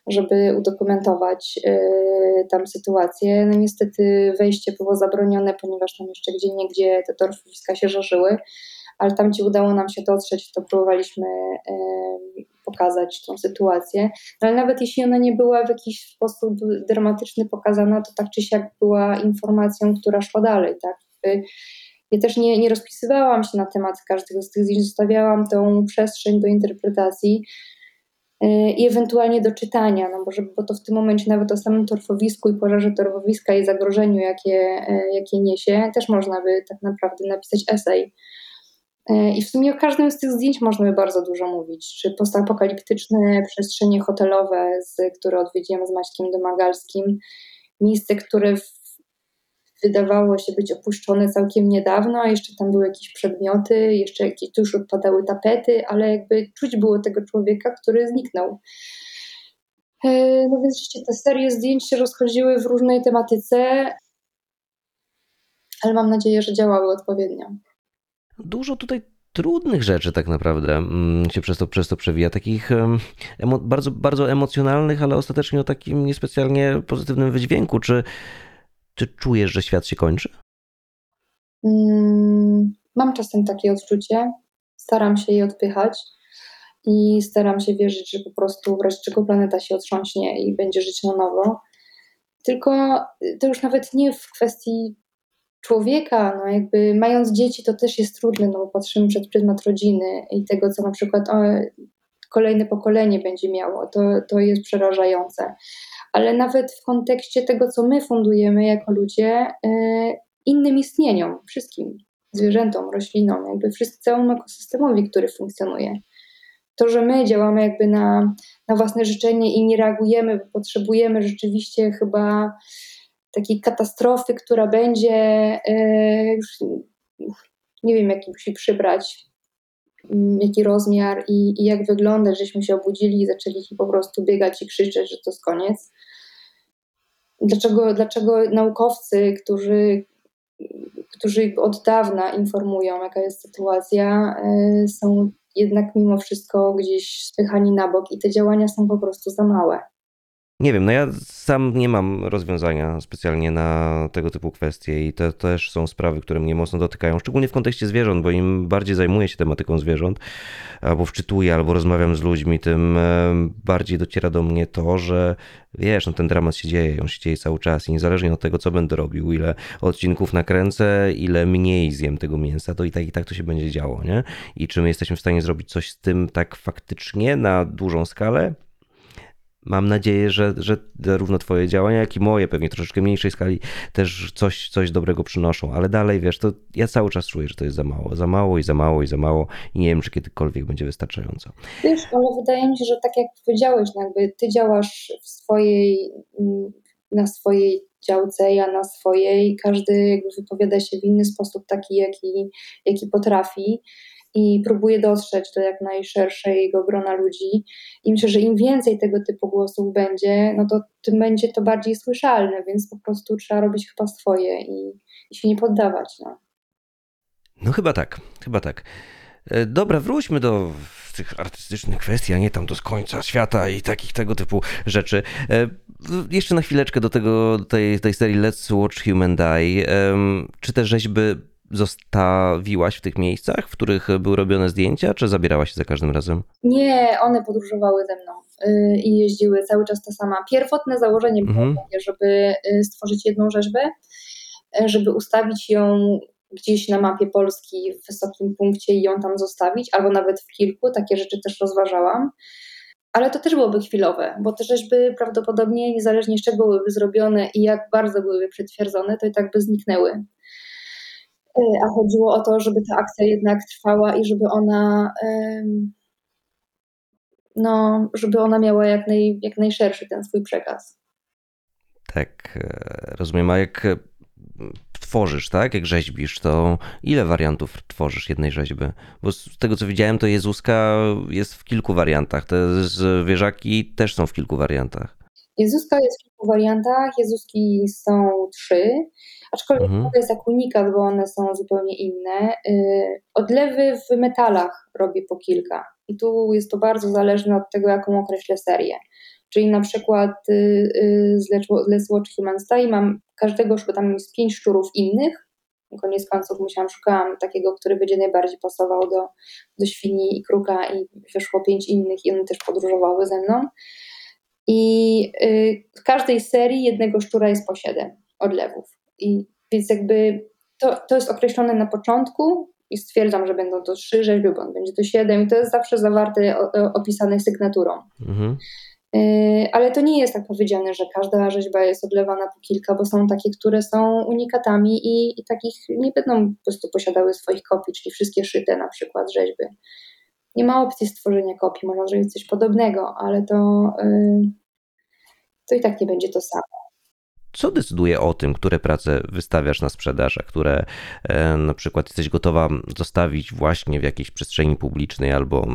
żeby udokumentować y, tam sytuację. No niestety wejście było zabronione, ponieważ tam jeszcze gdzie niegdzie te torfowiska się żarzyły ale tam, gdzie udało nam się dotrzeć, to próbowaliśmy pokazać tą sytuację. No, ale nawet jeśli ona nie była w jakiś sposób dramatyczny pokazana, to tak czy siak była informacją, która szła dalej. Tak? Ja też nie, nie rozpisywałam się na temat każdego z tych zdjęć, zostawiałam tą przestrzeń do interpretacji i ewentualnie do czytania, no bo, żeby, bo to w tym momencie nawet o samym torfowisku i pożarze torfowiska i zagrożeniu, jakie, e, jakie niesie, też można by tak naprawdę napisać esej. E, I w sumie o każdym z tych zdjęć można by bardzo dużo mówić. Czy postapokaliptyczne przestrzenie hotelowe, z, które odwiedziłam z Maćkiem Domagalskim, miejsce, które w, wydawało się być opuszczone całkiem niedawno, a jeszcze tam były jakieś przedmioty, jeszcze jakieś tu już odpadały tapety, ale jakby czuć było tego człowieka, który zniknął. E, no więc rzeczywiście te serie zdjęć się rozchodziły w różnej tematyce, ale mam nadzieję, że działały odpowiednio. Dużo tutaj trudnych rzeczy tak naprawdę mm, się przez to, przez to przewija, takich bardzo, bardzo emocjonalnych, ale ostatecznie o takim niespecjalnie pozytywnym wydźwięku. Czy, czy czujesz, że świat się kończy? Mm, mam czasem takie odczucie. Staram się je odpychać i staram się wierzyć, że po prostu w razie czego planeta się otrząśnie i będzie żyć na nowo. Tylko to już nawet nie w kwestii człowieka, no jakby mając dzieci to też jest trudne, no bo patrzymy przez pryzmat rodziny i tego, co na przykład o, kolejne pokolenie będzie miało, to, to jest przerażające. Ale nawet w kontekście tego, co my fundujemy jako ludzie, y, innym istnieniom, wszystkim zwierzętom, roślinom, jakby wszystkim, całemu ekosystemowi, który funkcjonuje. To, że my działamy jakby na, na własne życzenie i nie reagujemy, bo potrzebujemy rzeczywiście chyba takiej katastrofy, która będzie, e, już nie wiem, jaki musi przybrać jaki rozmiar i, i jak wygląda, żeśmy się obudzili i zaczęli po prostu biegać i krzyczeć, że to jest koniec. Dlaczego, dlaczego naukowcy, którzy, którzy od dawna informują, jaka jest sytuacja, e, są jednak mimo wszystko gdzieś spychani na bok i te działania są po prostu za małe. Nie wiem, no ja sam nie mam rozwiązania specjalnie na tego typu kwestie i to też są sprawy, które mnie mocno dotykają, szczególnie w kontekście zwierząt, bo im bardziej zajmuję się tematyką zwierząt, albo wczytuję, albo rozmawiam z ludźmi, tym e, bardziej dociera do mnie to, że wiesz, no ten dramat się dzieje, on się dzieje cały czas i niezależnie od tego, co będę robił, ile odcinków nakręcę, ile mniej zjem tego mięsa, to i tak i tak to się będzie działo, nie? I czy my jesteśmy w stanie zrobić coś z tym tak faktycznie na dużą skalę? Mam nadzieję, że, że zarówno twoje działania, jak i moje, pewnie troszeczkę mniejszej skali, też coś, coś dobrego przynoszą, ale dalej, wiesz, to ja cały czas czuję, że to jest za mało, za mało i za mało i za mało. I nie wiem, czy kiedykolwiek będzie wystarczająco. Wiesz, ale wydaje mi się, że tak jak powiedziałeś, no jakby ty działasz w swojej, mm, na swojej działce, ja na swojej, każdy jakby wypowiada się w inny sposób, taki jaki, jaki potrafi i próbuje dotrzeć do jak najszerszego grona ludzi. I myślę, że im więcej tego typu głosów będzie, no to tym będzie to bardziej słyszalne, więc po prostu trzeba robić chyba swoje i, i się nie poddawać. No. no chyba tak, chyba tak. E, dobra, wróćmy do tych artystycznych kwestii, a nie tam do końca świata i takich tego typu rzeczy. E, jeszcze na chwileczkę do tego, tej, tej serii Let's Watch Human Die. Czy te rzeźby zostawiłaś w tych miejscach, w których były robione zdjęcia, czy zabierałaś się za każdym razem? Nie, one podróżowały ze mną y, i jeździły cały czas ta sama. Pierwotne założenie było mhm. takie, żeby y, stworzyć jedną rzeźbę, y, żeby ustawić ją gdzieś na mapie Polski w wysokim punkcie i ją tam zostawić, albo nawet w kilku, takie rzeczy też rozważałam. Ale to też byłoby chwilowe, bo te rzeźby prawdopodobnie, niezależnie z czego byłyby zrobione i jak bardzo byłyby przytwierdzone, to i tak by zniknęły. E, a chodziło o to, żeby ta akcja jednak trwała i żeby ona no, żeby ona miała jak, naj, jak najszerszy ten swój przekaz. Tak, e, rozumiem. A jak e, tworzysz, tak? Jak rzeźbisz, to ile wariantów tworzysz jednej rzeźby? Bo z tego co widziałem, to Jezuska jest w kilku wariantach. Te zwierzaki też są w kilku wariantach. Jezuska jest wariantach. Jezuski są trzy. Aczkolwiek mhm. to jest jak unikat, bo one są zupełnie inne. Y, odlewy w metalach robię po kilka. I tu jest to bardzo zależne od tego, jaką określę serię. Czyli na przykład y, y, z Let's Watch Human Style mam każdego, tam jest pięć szczurów innych. Koniec końców musiałam, szukałam takiego, który będzie najbardziej pasował do, do świni i kruka i wyszło pięć innych i one też podróżowały ze mną. I w każdej serii jednego szczura jest po siedem odlewów. I więc jakby to, to jest określone na początku i stwierdzam, że będą to trzy rzeźby, bo on będzie to siedem i to jest zawsze zawarte, opisane sygnaturą. Mhm. Y, ale to nie jest tak powiedziane, że każda rzeźba jest odlewana po kilka, bo są takie, które są unikatami i, i takich nie będą po prostu posiadały swoich kopii, czyli wszystkie szyte na przykład rzeźby. Nie ma opcji stworzenia kopii, można zrobić coś podobnego, ale to, yy, to i tak nie będzie to samo co decyduje o tym, które prace wystawiasz na sprzedaż, a które e, na przykład jesteś gotowa zostawić właśnie w jakiejś przestrzeni publicznej albo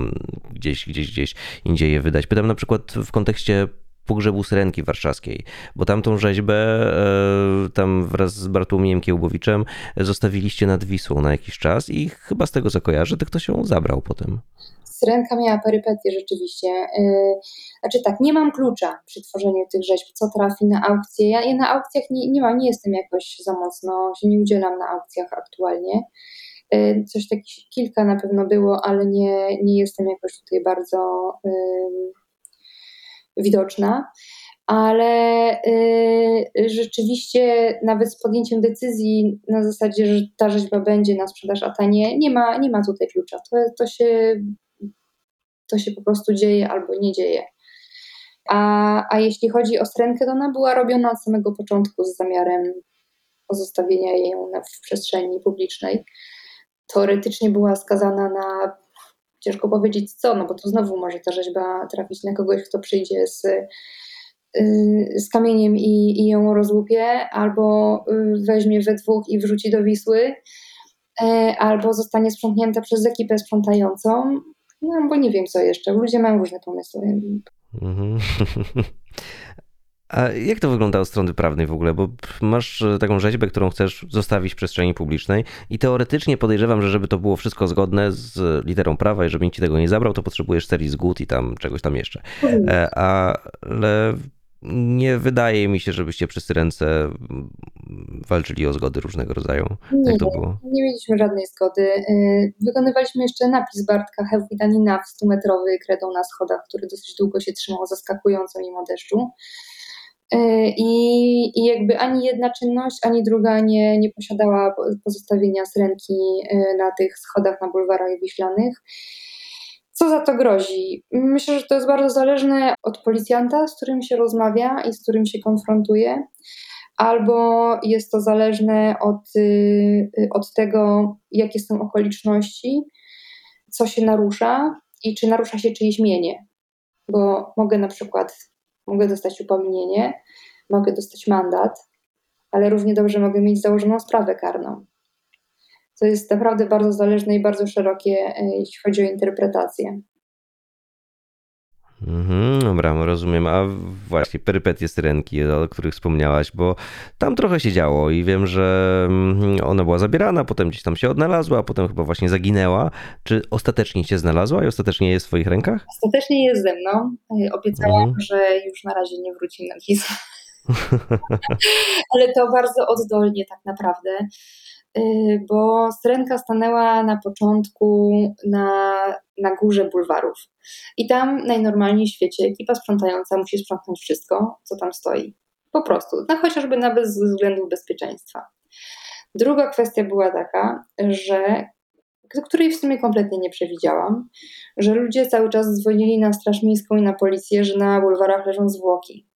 gdzieś, gdzieś, gdzieś indziej je wydać? Pytam na przykład w kontekście pogrzebu Syrenki Warszawskiej, bo tamtą rzeźbę e, tam wraz z Bartłomiejem Kiełbowiczem zostawiliście nad Wisłą na jakiś czas i chyba z tego co kojarzę, to ktoś ją zabrał potem. Syrenka miała perypetie rzeczywiście. Y, znaczy tak, nie mam klucza przy tworzeniu tych rzeźb, co trafi na aukcję. Ja, na aukcjach nie, nie, mam, nie jestem jakoś za mocno, się nie udzielam na aukcjach aktualnie. Y, coś takich kilka na pewno było, ale nie, nie jestem jakoś tutaj bardzo widoczna. Ale y, rzeczywiście nawet z podjęciem decyzji na zasadzie, że ta rzeźba będzie na sprzedaż, a ta nie, nie ma, nie ma tutaj klucza. To, to się to się po prostu dzieje albo nie dzieje. A, a jeśli chodzi o strenkę, to ona była robiona od samego początku z zamiarem pozostawienia jej w przestrzeni publicznej. Teoretycznie była skazana na, ciężko powiedzieć co, no bo to znowu może ta rzeźba trafić na kogoś, kto przyjdzie z, y, z kamieniem i, i ją rozłupie, albo y, weźmie we dwóch i wrzuci do Wisły e, albo zostanie sprzątnięta przez ekipę sprzątającą, no bo nie wiem co jeszcze. Ludzie mają różne pomysły. A jak to wygląda od strony prawnej w ogóle? Bo masz e, taką rzeźbę, którą chcesz zostawić w przestrzeni publicznej i teoretycznie podejrzewam, że żeby to było wszystko zgodne z literą prawa i żeby nikt ci tego nie zabrał, to potrzebujesz serii zgód i tam czegoś tam jeszcze. Mhm. Ale nie wydaje mi się, żebyście przez ręce walczyli o zgody różnego rodzaju. Nie, Jak to było? nie mieliśmy żadnej zgody. Y, wykonywaliśmy jeszcze napis Bartka Hewwitanina w 100-metrowy kredą na schodach, który dosyć długo się trzymał zaskakująco mimo deszczu. Y, I, I jakby ani jedna czynność, ani druga nie, nie posiadała pozostawienia syrenki y, na tych schodach na bulwarach wiślanych. Co za to grozi? Myślę, że to jest bardzo zależne od policjanta, z którym się rozmawia i z którym się konfrontuje, albo jest to zależne od, y, od tego, jakie są okoliczności, co się narusza i czy narusza się czyjeś mienie. Bo mogę na przykład mogę dostać upomnienie, mogę dostać mandat, ale równie dobrze mogę mieć założoną sprawę karną. To jest naprawdę bardzo zależne i bardzo szerokie, e, jeśli chodzi o interpretację. Mhm, dobra, rozumiem. A właśnie perypetie syrenki, o których wspomniałaś, bo tam trochę się działo i wiem, że mm, ona była zabierana, potem gdzieś tam się odnalazła, a potem chyba właśnie zaginęła. Czy ostatecznie się znalazła i ostatecznie jest w swoich rękach? Ostatecznie jest ze mną. E, obiecałam, mhm. że już na razie nie wróci na list. Ale to bardzo oddolnie tak naprawdę. Y, bo Syrenka stanęła na początku na, na górze bulwarów. I tam najnormalniej w świecie ekipa sprzątająca musi sprzątnąć wszystko, co tam stoi. Po prostu, no chociażby nawet z względów bezpieczeństwa. Druga kwestia była taka, że której w sumie kompletnie nie przewidziałam, że ludzie cały czas dzwonili na Straż Miejską i na policję, że na bulwarach leżą zwłoki.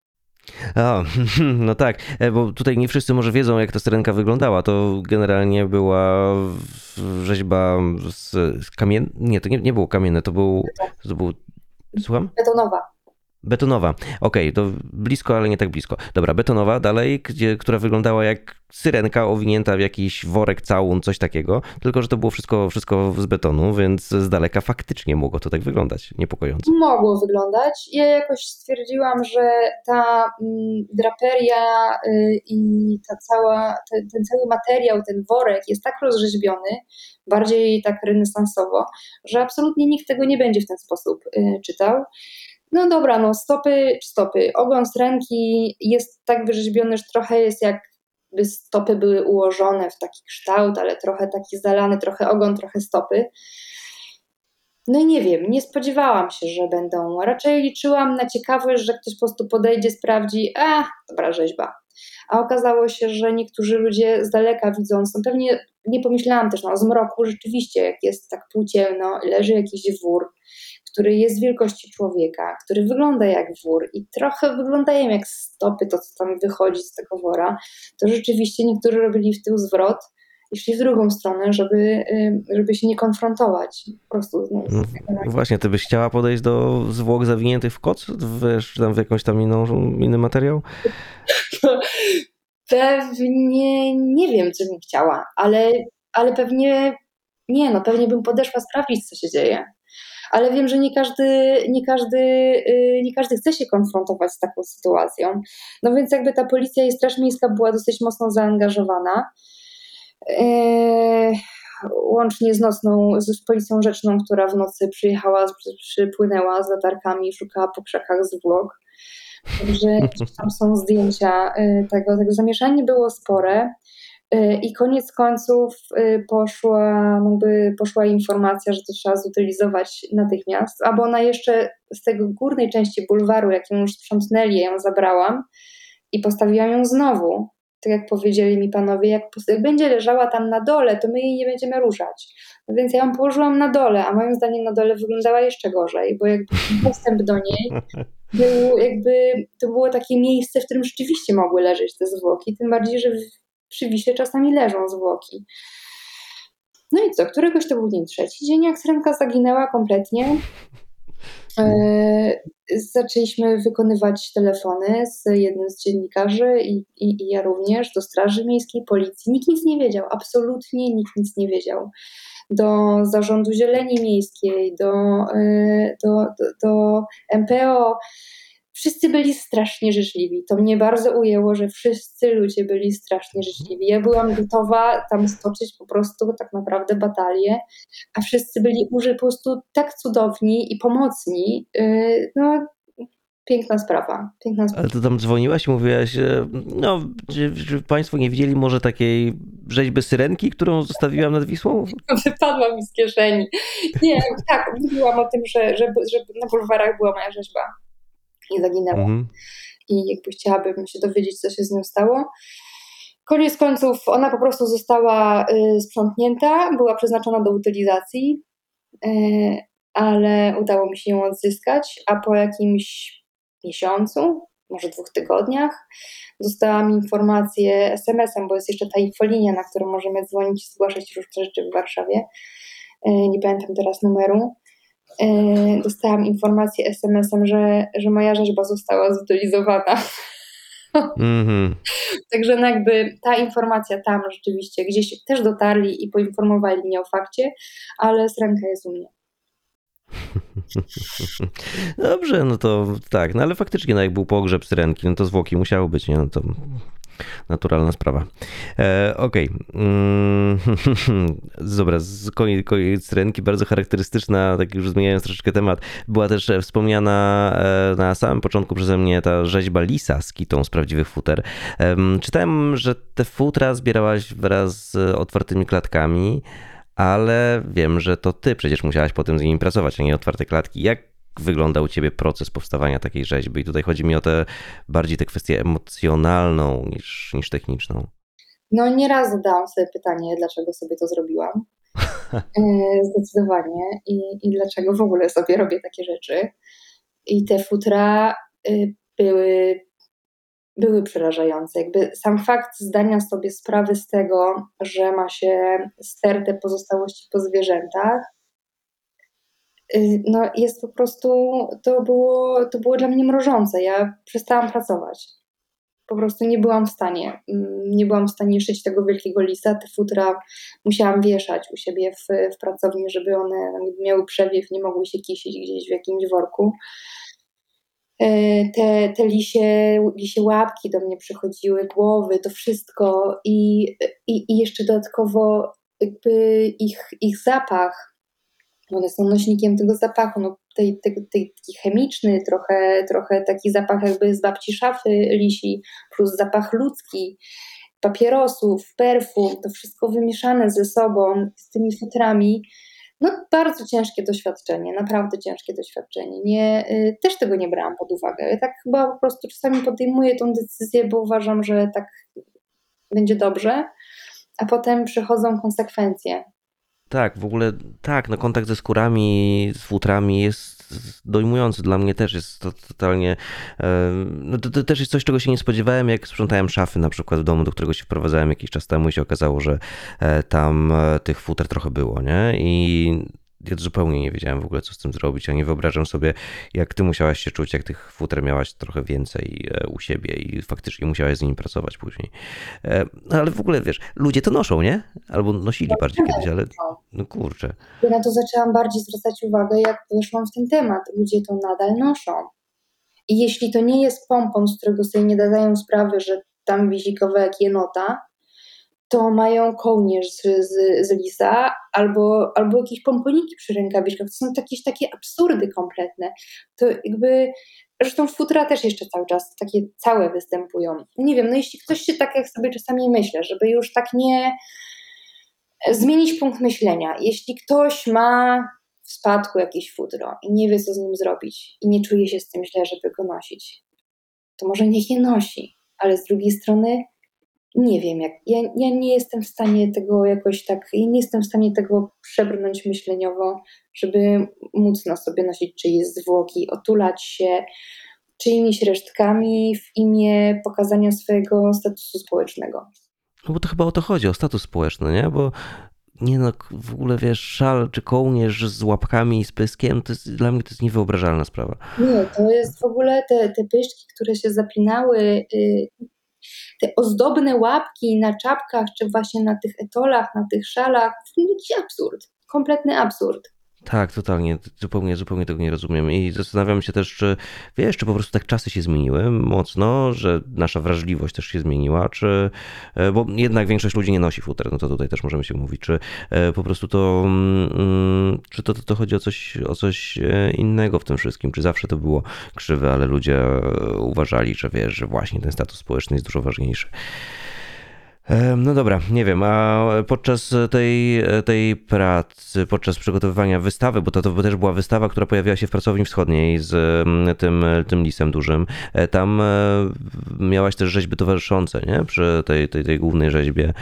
O, no tak, e, bo tutaj nie wszyscy może wiedzą, jak ta syrenka wyglądała. To generalnie była rzeźba z, z kamien... Nie, to nie, nie było kamienne, to był... To był... Słucham? Betonowa. Betonowa. Okej, okay, to blisko, ale nie tak blisko. Dobra, betonowa dalej, gdzie, która wyglądała jak syrenka owinięta w jakiś worek całun, coś takiego, tylko że to było wszystko, wszystko z betonu, więc z daleka faktycznie mogło to tak wyglądać niepokojąco. Mogło wyglądać. Ja jakoś stwierdziłam, że ta mm, draperia y, i ta cała, ten, ten cały materiał, ten worek jest tak rozrzeźbiony, bardziej tak renesansowo, że absolutnie nikt tego nie będzie w ten sposób y, czytał. No dobra, no stopy, stopy. Ogon z ręki jest tak wyrzeźbiony, że trochę jest jakby stopy były ułożone w taki kształt, ale trochę taki zalany, trochę ogon, trochę stopy. No i nie wiem, nie spodziewałam się, że będą. Raczej liczyłam na ciekawość, że ktoś po prostu podejdzie, sprawdzi, a dobra rzeźba. A okazało się, że niektórzy ludzie z daleka widząc, no pewnie nie pomyślałam też no, o zmroku, rzeczywiście, jak jest tak płócielno, leży jakiś wór, który jest wielkości człowieka, który wygląda jak wór i trochę wyglądają jak stopy, to co tam wychodzi z tego wora, to rzeczywiście niektórzy robili w tył zwrot i szli w drugą stronę, żeby, żeby się nie konfrontować. Po prostu. No, no, właśnie, ty byś chciała podejść do zwłok zawiniętych w koc? W, tam w jakąś tam inną, inny materiał? pewnie nie wiem, co bym chciała, ale, ale pewnie nie, no pewnie bym podeszła sprawdzić, co się dzieje ale wiem, że nie każdy, nie każdy, y, nie każdy chce się konfrontować z taką sytuacją. No więc jakby ta policja i Straż Miejska była dosyć mocno zaangażowana. Yy, łącznie z nocną, z policją rzeczną, która w nocy przyjechała, przypłynęła z latarkami, szukała po krzakach zwłok. Także tam są zdjęcia y, tego, tego zamieszanie było spore. Y, I koniec końców y, poszła, jakby poszła informacja, że to trzeba zutylizować natychmiast, albo ona jeszcze z tego górnej części bulwaru, jak ją już sprzątnęli, ja ją zabrałam i postawiłam ją znowu. Tak jak powiedzieli mi panowie, jak, będzie leżała tam na dole, to my jej nie będziemy ruszać. No więc ja ją położyłam na dole, a moim zdaniem na dole wyglądała jeszcze gorzej, bo jakby dostęp do niej był jakby, to było takie miejsce, w którym rzeczywiście mogły leżeć te zwłoki, tym bardziej, że przy czasami leżą zwłoki. No i co, któregoś to był dzień trzeci dzień, jak Syrenka zaginęła kompletnie. Zaczęliśmy wykonywać telefony z jednym z dziennikarzy i, i, i, ja również do Straży Miejskiej, Policji. Nikt nic nie wiedział, absolutnie nikt nic nie wiedział. Do Zarządu Zieleni Miejskiej, do, do, do, do MPO wszyscy byli strasznie życzliwi. To mnie bardzo ujęło, że wszyscy ludzie byli strasznie życzliwi. Ja byłam gotowa tam stoczyć po prostu tak naprawdę batalię, a wszyscy byli po prostu tak cudowni i pomocni. Y, no, piękna sprawa. Piękna sprawa. Ale to tam dzwoniłaś i mówiłaś, no, czy, czy Państwo nie widzieli może takiej rzeźby syrenki, którą zostawiłam nad Wisłą? Wypadła mi z kieszeni. Nie, tak, mówiłam o tym, że, że, że na bulwarach była moja rzeźba i zaginęła. Mhm. I jakby chciałabym się dowiedzieć, co się z nią stało. Koniec końców ona po prostu została y, sprzątnięta, była przeznaczona do utylizacji, y, ale udało mi się ją odzyskać, a po jakimś miesiącu, może dwóch tygodniach, dostałam informację SMS-em, bo jest jeszcze ta infolinia, na którą możemy dzwonić i zgłaszać różne rzeczy w Warszawie. Y, nie pamiętam teraz numeru dostałam informację SMS-em, że, że moja rzeźba została zutylizowana. Mm-hmm. Także no jakby ta informacja tam rzeczywiście gdzieś też dotarli i poinformowali mnie o fakcie, ale sranka jest u mnie. Dobrze, no to tak, no ale faktycznie, no jak był pogrzeb syrenki, no to zwłoki musiały być, nie? No to naturalna sprawa. E, Okej. Okay. Mm, dobra, koniec, koniec syrenki, bardzo charakterystyczna, tak już zmieniając troszeczkę temat, była też wspomniana e, na samym początku przeze mnie ta rzeźba lisa z kitą z prawdziwych futer. E, czytałem, że te futra zbierałaś wraz z otwartymi klatkami, ale wiem, że to ty przecież musiałaś potem z nimi pracować, a nie otwarte klatki. Jak wygląda u ciebie proces powstawania takiej rzeźby? I tutaj chodzi mi o tę bardziej tę kwestię emocjonalną niż, niż techniczną. No nieraz zadałam sobie pytanie, dlaczego sobie to zrobiłam. E, zdecydowanie. I, I dlaczego w ogóle sobie robię takie rzeczy. I te futra y, były były przerażające. Jakby sam fakt zdania sobie sprawy z tego, że ma się stertę pozostałości po zwierzętach, no jest po prostu, to było, to było dla mnie mrożące. Ja przestałam pracować. Po prostu nie byłam w stanie. Mm, nie byłam w stanie szyć tego wielkiego lisa. Te futra musiałam wieszać u siebie w, w pracowni, żeby one miały przewiew, nie mogły się kisić gdzieś w jakimś worku. E, te, te lisie, lisie łapki do mnie przychodziły, głowy, to wszystko i, i, i jeszcze dodatkowo jakby ich, ich zapach, one są nośnikiem tego zapachu, no tej, tej, tej, taki chemiczny, trochę, trochę taki zapach jakby z babci szafy lisi, plus zapach ludzki, papierosów, perfum, to wszystko wymieszane ze sobą, z tymi futrami, no, bardzo ciężkie doświadczenie, naprawdę ciężkie doświadczenie. Nie, y, też tego nie brałam pod uwagę. Ja tak chyba po prostu czasami podejmuję tą decyzję, bo uważam, że tak będzie dobrze, a potem przychodzą konsekwencje. Tak, w ogóle tak, no kontakt ze skórami, z futrami jest dojmujący. Dla mnie też jest to totalnie. No to, to, też jest coś, czego się nie spodziewałem, jak sprzątałem szafy na przykład w domu, do którego się wprowadzałem jakiś czas temu i się okazało, że e, tam e, tych futer trochę było, nie? I ja zupełnie nie wiedziałem w ogóle, co z tym zrobić. Ja nie wyobrażam sobie, jak ty musiałaś się czuć, jak tych futer miałaś trochę więcej e, u siebie i faktycznie musiałaś z nimi pracować później. E, no ale w ogóle, wiesz, ludzie to noszą, nie? Albo nosili no, bardziej kiedyś, ale no kurczę. Ja na to zaczęłam bardziej zwracać uwagę, jak weszłam w ten temat. Ludzie to nadal noszą. I jeśli to nie jest pompon, z którego sobie nie dają sprawy, że tam wisi kawałek jenota, to mają kołnierz z, z, z lisa albo, albo jakieś pomponiki przy rękawiczkach. To są jakieś takie absurdy kompletne. To jakby, zresztą futra też jeszcze cały czas takie całe występują. Nie wiem, no jeśli ktoś się tak jak sobie czasami myślę, żeby już tak nie zmienić punkt myślenia. Jeśli ktoś ma w spadku jakieś futro i nie wie, co z nim zrobić i nie czuje się z tym źle, żeby go nosić, to może niech je nosi. Ale z drugiej strony nie wiem, jak, ja, ja nie jestem w stanie tego jakoś tak, nie jestem w stanie tego przebrnąć myśleniowo, żeby móc na sobie nosić czyjeś zwłoki, otulać się czyimiś resztkami w imię pokazania swojego statusu społecznego. No bo to chyba o to chodzi, o status społeczny, nie? Bo nie no, w ogóle wiesz, szal czy kołnierz z łapkami i z pyskiem, to jest, dla mnie to jest niewyobrażalna sprawa. Nie, to jest w ogóle te, te pyszczki, które się zapinały, y, te ozdobne łapki na czapkach, czy właśnie na tych etolach, na tych szalach, to jakiś absurd, kompletny absurd. Tak, totalnie, zupełnie, zupełnie tego nie rozumiem i zastanawiam się też, czy wiesz, czy po prostu tak czasy się zmieniły mocno, że nasza wrażliwość też się zmieniła, czy, e, bo jednak większość ludzi nie nosi futer, no to tutaj też możemy się mówić, czy e, po prostu to, mm, czy to, to, to chodzi o coś, o coś e, innego w tym wszystkim, czy zawsze to było krzywe, ale ludzie uważali, że wiesz, że właśnie ten status społeczny jest dużo ważniejszy. No dobra, nie wiem, a podczas tej, tej pracy, podczas przygotowywania wystawy, bo to, to też była wystawa, która pojawiła się w Pracowni Wschodniej z tym, tym lisem dużym, e, tam e, miałaś też rzeźby towarzyszące, nie? Przy tej, tej, tej głównej rzeźbie.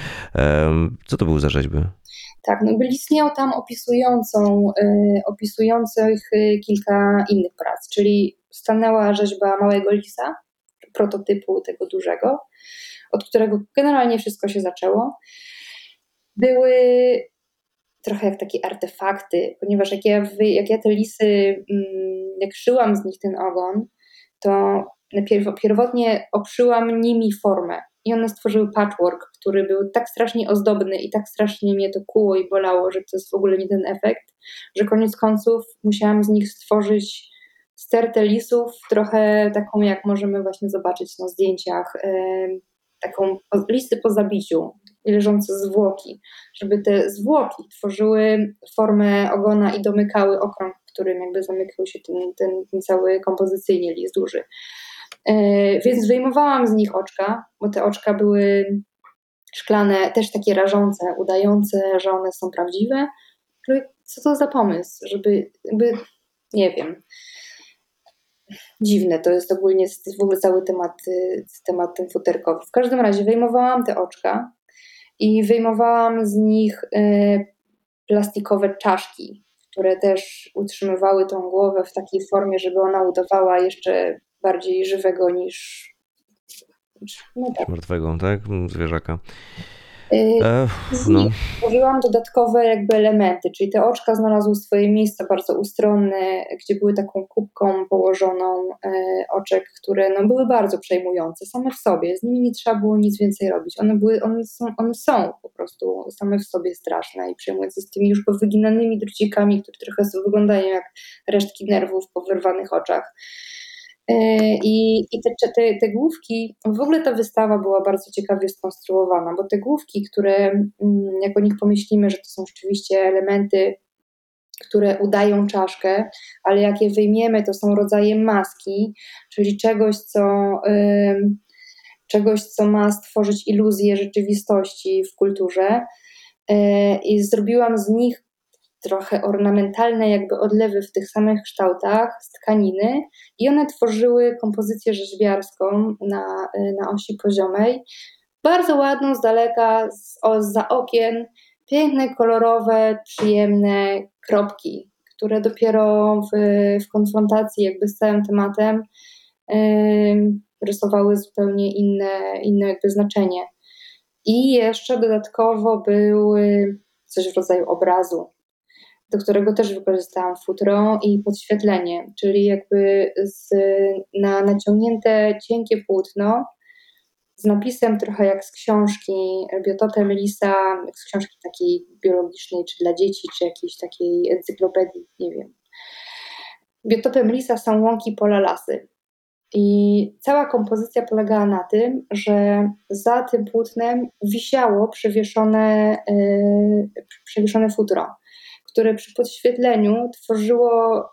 Co to były za rzeźby? Tak, no istniał tam opisującą, y, opisujących kilka innych prac, czyli stanęła rzeźba małego lisa, prototypu tego dużego, od którego generalnie wszystko się zaczęło, były trochę jak takie artefakty, ponieważ jak ja, jak ja te lisy, mm, jak szyłam z nich ten ogon, to pierwotnie obszyłam nimi formę i one stworzyły patchwork, który był tak strasznie ozdobny i tak strasznie mnie to kuło i bolało, że to jest w ogóle nie ten efekt, że koniec końców musiałam z nich stworzyć stertę lisów, trochę taką jak możemy właśnie zobaczyć na zdjęciach taką listę po zabiciu, leżące zwłoki, żeby te zwłoki tworzyły formę ogona i domykały okrąg, w którym jakby zamykał się ten, ten, ten cały kompozycyjnie list duży. E, więc wyjmowałam z nich oczka, bo te oczka były szklane, też takie rażące, udające, że one są prawdziwe. Co to za pomysł, żeby, jakby, nie wiem, dziwne to jest ogólnie w ogóle cały temat, y, temat ten futerkowy. W każdym razie wyjmowałam te oczka i wyjmowałam z nich y, plastikowe czaszki, które też utrzymywały tą głowę w takiej formie, żeby ona udawała jeszcze bardziej żywego niż no tak. martwego, tak? Zwierzaka. Ech, no. Tworzyłam dodatkowe jakby elementy, czyli te oczka znalazły swoje miejsce bardzo ustronne, gdzie były taką kubką położoną e, oczek, które no, były bardzo przejmujące same w sobie. Z nimi nie trzeba było nic więcej robić. One, były, one, są, one są po prostu same w sobie straszne i przejmujące z tymi już powyginanymi drucikami, które trochę wyglądają jak resztki nerwów po wyrwanych oczach. E, I, i te, te, te główki, w ogóle ta wystawa była bardzo ciekawie skonstruowana, bo te główki, które, mm, jak o nich pomyślimy, że to są rzeczywiście elementy, które udają czaszkę, ale jak je wyjmiemy, to są rodzaje maski, czyli czegoś, co, czegoś, co ma stworzyć iluzję rzeczywistości w kulturze. E, I zrobiłam z nich trochę ornamentalne jakby odlewy w tych samych kształtach z tkaniny i one tworzyły kompozycję rzeźbiarską na, na osi poziomej. Bardzo ładną z daleka, z, o, za okien, piękne, kolorowe, przyjemne kropki, które dopiero w, w konfrontacji jakby z całym tematem yy, rysowały zupełnie inne, inne jakby znaczenie. I jeszcze dodatkowo były coś w rodzaju obrazu, do którego też wykorzystałam futro i podświetlenie, czyli jakby z, na naciągnięte cienkie płótno z napisem trochę jak z książki, biotopem lisa, jak z książki takiej biologicznej, czy dla dzieci, czy jakiejś takiej encyklopedii, nie wiem. Biotopem lisa są łąki, pola, lasy. I cała kompozycja polegała na tym, że za tym płótnem wisiało przewieszone, yy, przewieszone futro które przy podświetleniu tworzyło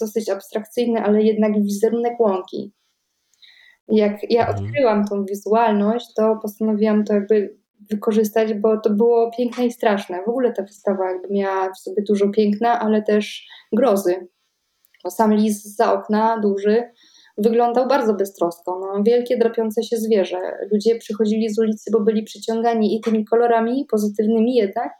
dosyć abstrakcyjny, ale jednak wizerunek łąki. Jak ja mhm. odkryłam tą wizualność, to postanowiłam to jakby wykorzystać, bo to było piękne i straszne. W ogóle ta wystawa jakby miała w sobie dużo piękna, ale też grozy. Bo sam lis za okna, duży, wyglądał bardzo beztrosko. No, wielkie, drapiące się zwierzę. Ludzie przychodzili z ulicy, bo byli przyciągani i tymi kolorami, pozytywnymi jednak,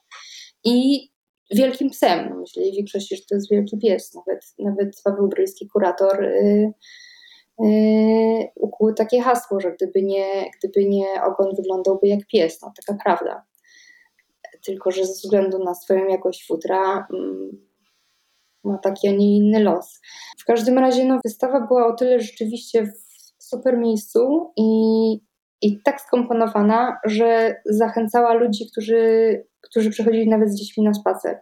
i wielkim psem. No, myśleli w większości, że to jest wielki pies. Nawet, nawet Paweł Bryjski, kurator, yy, yy, ukuł takie hasło, że gdyby nie, gdyby nie ogon wyglądałby jak pies. No, taka prawda. tylko że ze względu na swoją jakość futra mm, ma taki, a nie inny los. W każdym razie no, wystawa była o tyle rzeczywiście w super miejscu i, i tak skomponowana, że zachęcała ludzi, którzy, którzy przychodzili nawet z dziećmi na spacer.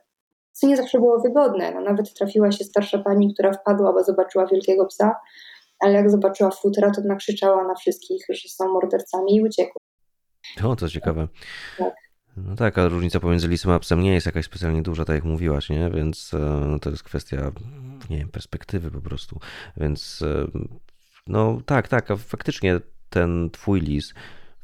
Co nie zawsze było wygodne. No, nawet trafiła się starsza pani, która wpadła, bo zobaczyła wielkiego psa, ale jak zobaczyła futra, to nakrzyczała na wszystkich, że są mordercami i uciekła. O, to ciekawe. Tak. No tak, a różnica pomiędzy lisem a psem nie jest jakaś specjalnie duża, tak jak mówiłaś, nie? Więc no, to jest kwestia, nie wiem, perspektywy po prostu. Więc no tak, tak, a faktycznie ten twój lis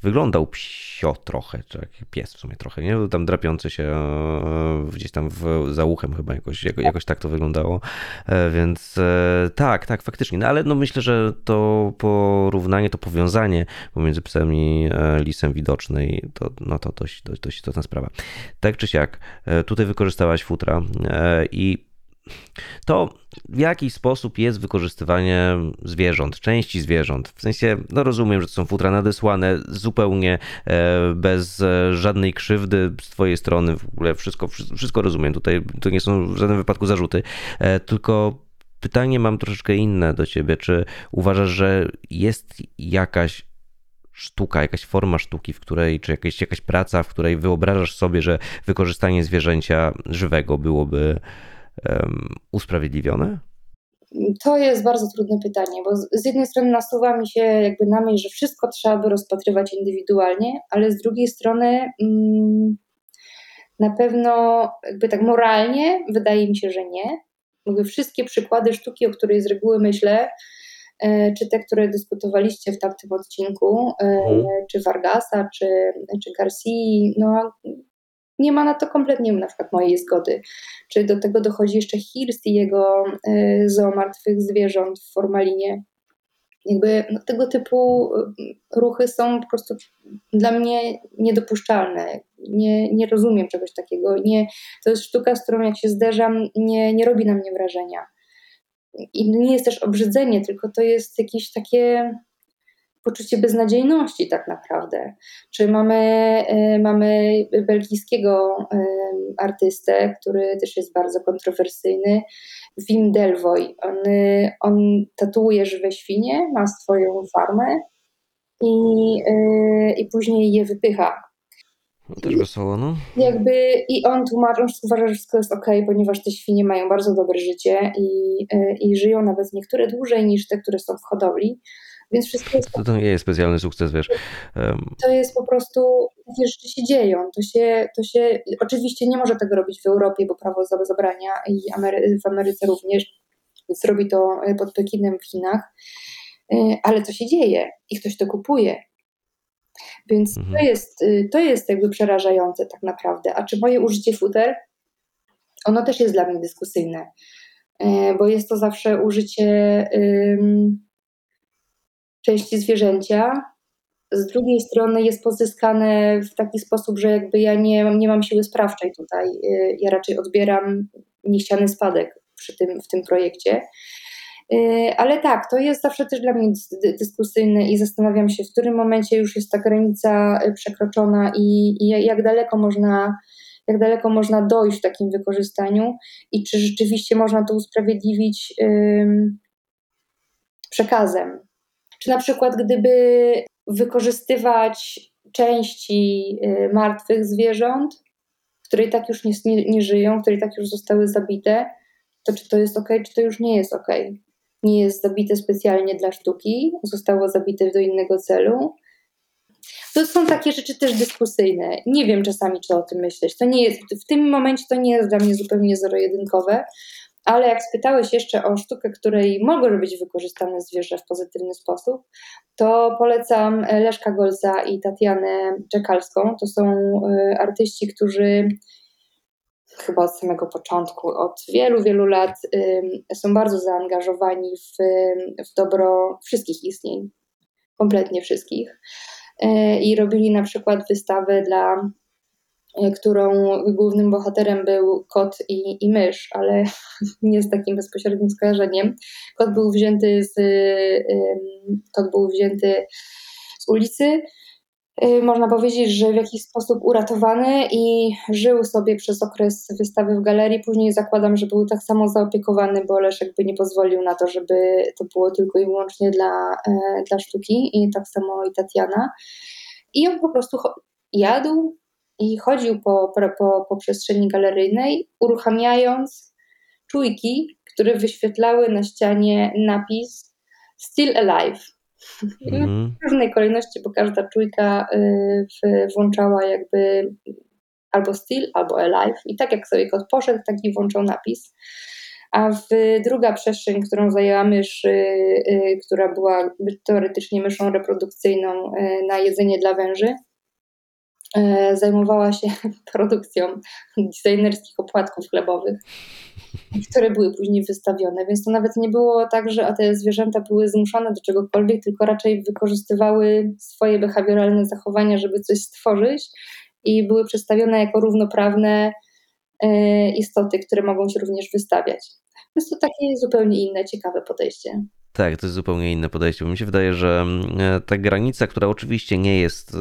wyglądał psio trochę, czy jak pies w sumie trochę, nie? Tam drapiący się e, gdzieś tam w, za uchem chyba jakoś, jakoś tak to wyglądało, e, więc e, tak, tak, faktycznie, no ale no myślę, że to porównanie, to powiązanie pomiędzy psem i lisem widocznej, to, no to dość, dość, dość istotna sprawa. Tak czy siak, tutaj wykorzystałaś futra i to w jaki sposób jest wykorzystywanie zwierząt, części zwierząt. W sensie, no rozumiem, że to są futra nadesłane zupełnie e, bez e, żadnej krzywdy z twojej strony, w ogóle wszystko, wszystko rozumiem. Tutaj to nie są w żadnym wypadku zarzuty, e, tylko pytanie mam troszeczkę inne do ciebie. Czy uważasz, że jest jakaś sztuka, jakaś forma sztuki, w której, czy jakaś, jakaś praca, w której wyobrażasz sobie, że wykorzystanie zwierzęcia żywego byłoby um, usprawiedliwione? To jest bardzo trudne pytanie, bo z jednej strony nasuwa mi się jakby na myśl, że wszystko trzeba by rozpatrywać indywidualnie, ale z drugiej strony mm, na pewno jakby tak moralnie wydaje mi się, że nie. Mówię, wszystkie przykłady sztuki, o której z reguły myślę, e, czy te, które dyskutowaliście w tamtym odcinku, mhm. czy Vargasa, czy, czy Garcia, no nie ma na to kompletnie na przykład mojej zgody. Czy do tego dochodzi jeszcze Hirst i jego y, zoomartwych zwierząt w formalinie. Jakby no, tego typu y, ruchy są po prostu dla mnie niedopuszczalne. Nie, nie rozumiem czegoś takiego. Nie, to jest sztuka, z którą jak się zderzam, nie, nie robi na mnie wrażenia. I nie jest też obrzydzenie, tylko to jest jakieś takie poczucie beznadziejności tak naprawdę. Czy mamy, e, mamy belgijskiego e, artystę, który też jest bardzo kontrowersyjny, Wim Delvoy. On, on tatuuje żywe świnie, ma swoją farmę i, e, i później je wypycha. No też wesoło, no. Jakby i on tłumaczy, on uważa, że wszystko jest ok, ponieważ te świnie mają bardzo dobre życie i, i żyją nawet niektóre dłużej niż te, które są w hodowli. Więc wszystko jest. To, to nie jest specjalny sukces, wiesz. To jest po prostu, takie rzeczy się dzieją. To się, to się, oczywiście nie może tego robić w Europie, bo prawo zabrania i w Ameryce również, więc robi to e, pod Pekinem w Chinach. E, ale to się dzieje i ktoś to kupuje. Więc mhm. to, jest, e, to jest jakby przerażające tak naprawdę. A czy moje użycie futer? Ono też jest dla mnie dyskusyjne, bo jest to zawsze użycie części zwierzęcia. Z drugiej strony jest pozyskane w taki sposób, że jakby ja nie, nie mam siły sprawczej tutaj. Y, ja raczej odbieram niechciany spadek przy tym, w tym projekcie. Y, ale tak, to jest zawsze też dla mnie dyskusyjne i zastanawiam się, w którym momencie już jest ta granica y, przekroczona i, i jak daleko można jak daleko można dojść w takim wykorzystaniu i czy rzeczywiście można to usprawiedliwić przekazem. Czy na przykład, gdyby wykorzystywać części y, martwych zwierząt, które i tak już nie, nie żyją, które i tak już zostały zabite, to czy to jest ok, czy to już nie jest ok? Nie jest zabite specjalnie dla sztuki, zostało zabite do innego celu. To są takie rzeczy też dyskusyjne. Nie wiem czasami, czy o tym myśleć. To nie jest, w tym momencie to nie jest dla mnie zupełnie zero-jedynkowe, ale jak spytałeś jeszcze o sztukę, której mogą być wykorzystane zwierzę w pozytywny sposób, to polecam Leszka Golca i Tatianę Czekalską. To są y, artyści, którzy chyba od samego początku, od wielu, wielu lat są bardzo zaangażowani w, w dobro wszystkich istnień, kompletnie wszystkich. Y, I robili na przykład wystawę dla E, którą głównym bohaterem był kot i, i mysz, ale nie z takim bezpośrednim skojarzeniem. Kot był wzięty z, kot był wzięty z ulicy y, można powiedzieć, że w jakiś sposób uratowany i żył sobie przez okres wystawy w galerii. Później zakładam, że był tak samo zaopiekowany, bo Leszek by nie pozwolił na to, żeby to było tylko i wyłącznie dla, e, dla sztuki i tak samo i Tatiana. I on po prostu jadł i chodził po, po, po przestrzeni galeryjnej, uruchamiając czujki, które wyświetlały na ścianie napis Still Alive. Mm. W różnej kolejności, bo każda czujka y, włączała jakby albo Still, albo Alive. I tak jak sobie kot poszedł, tak i włączał napis. A w druga przestrzeń, którą zajęła mysz, y, y, która była teoretycznie myszą reprodukcyjną na jedzenie dla węży, zajmowała się produkcją designerskich opłatków chlebowych, które były później wystawione. Więc to nawet nie było tak, że te zwierzęta były zmuszone do czegokolwiek, tylko raczej wykorzystywały swoje behawioralne zachowania, żeby coś stworzyć i były przedstawione jako równoprawne e, istoty, które mogą się również wystawiać. Jest to takie zupełnie inne, ciekawe podejście. Tak, to jest zupełnie inne podejście, bo mi się wydaje, że mm, ta granica, która oczywiście nie jest y,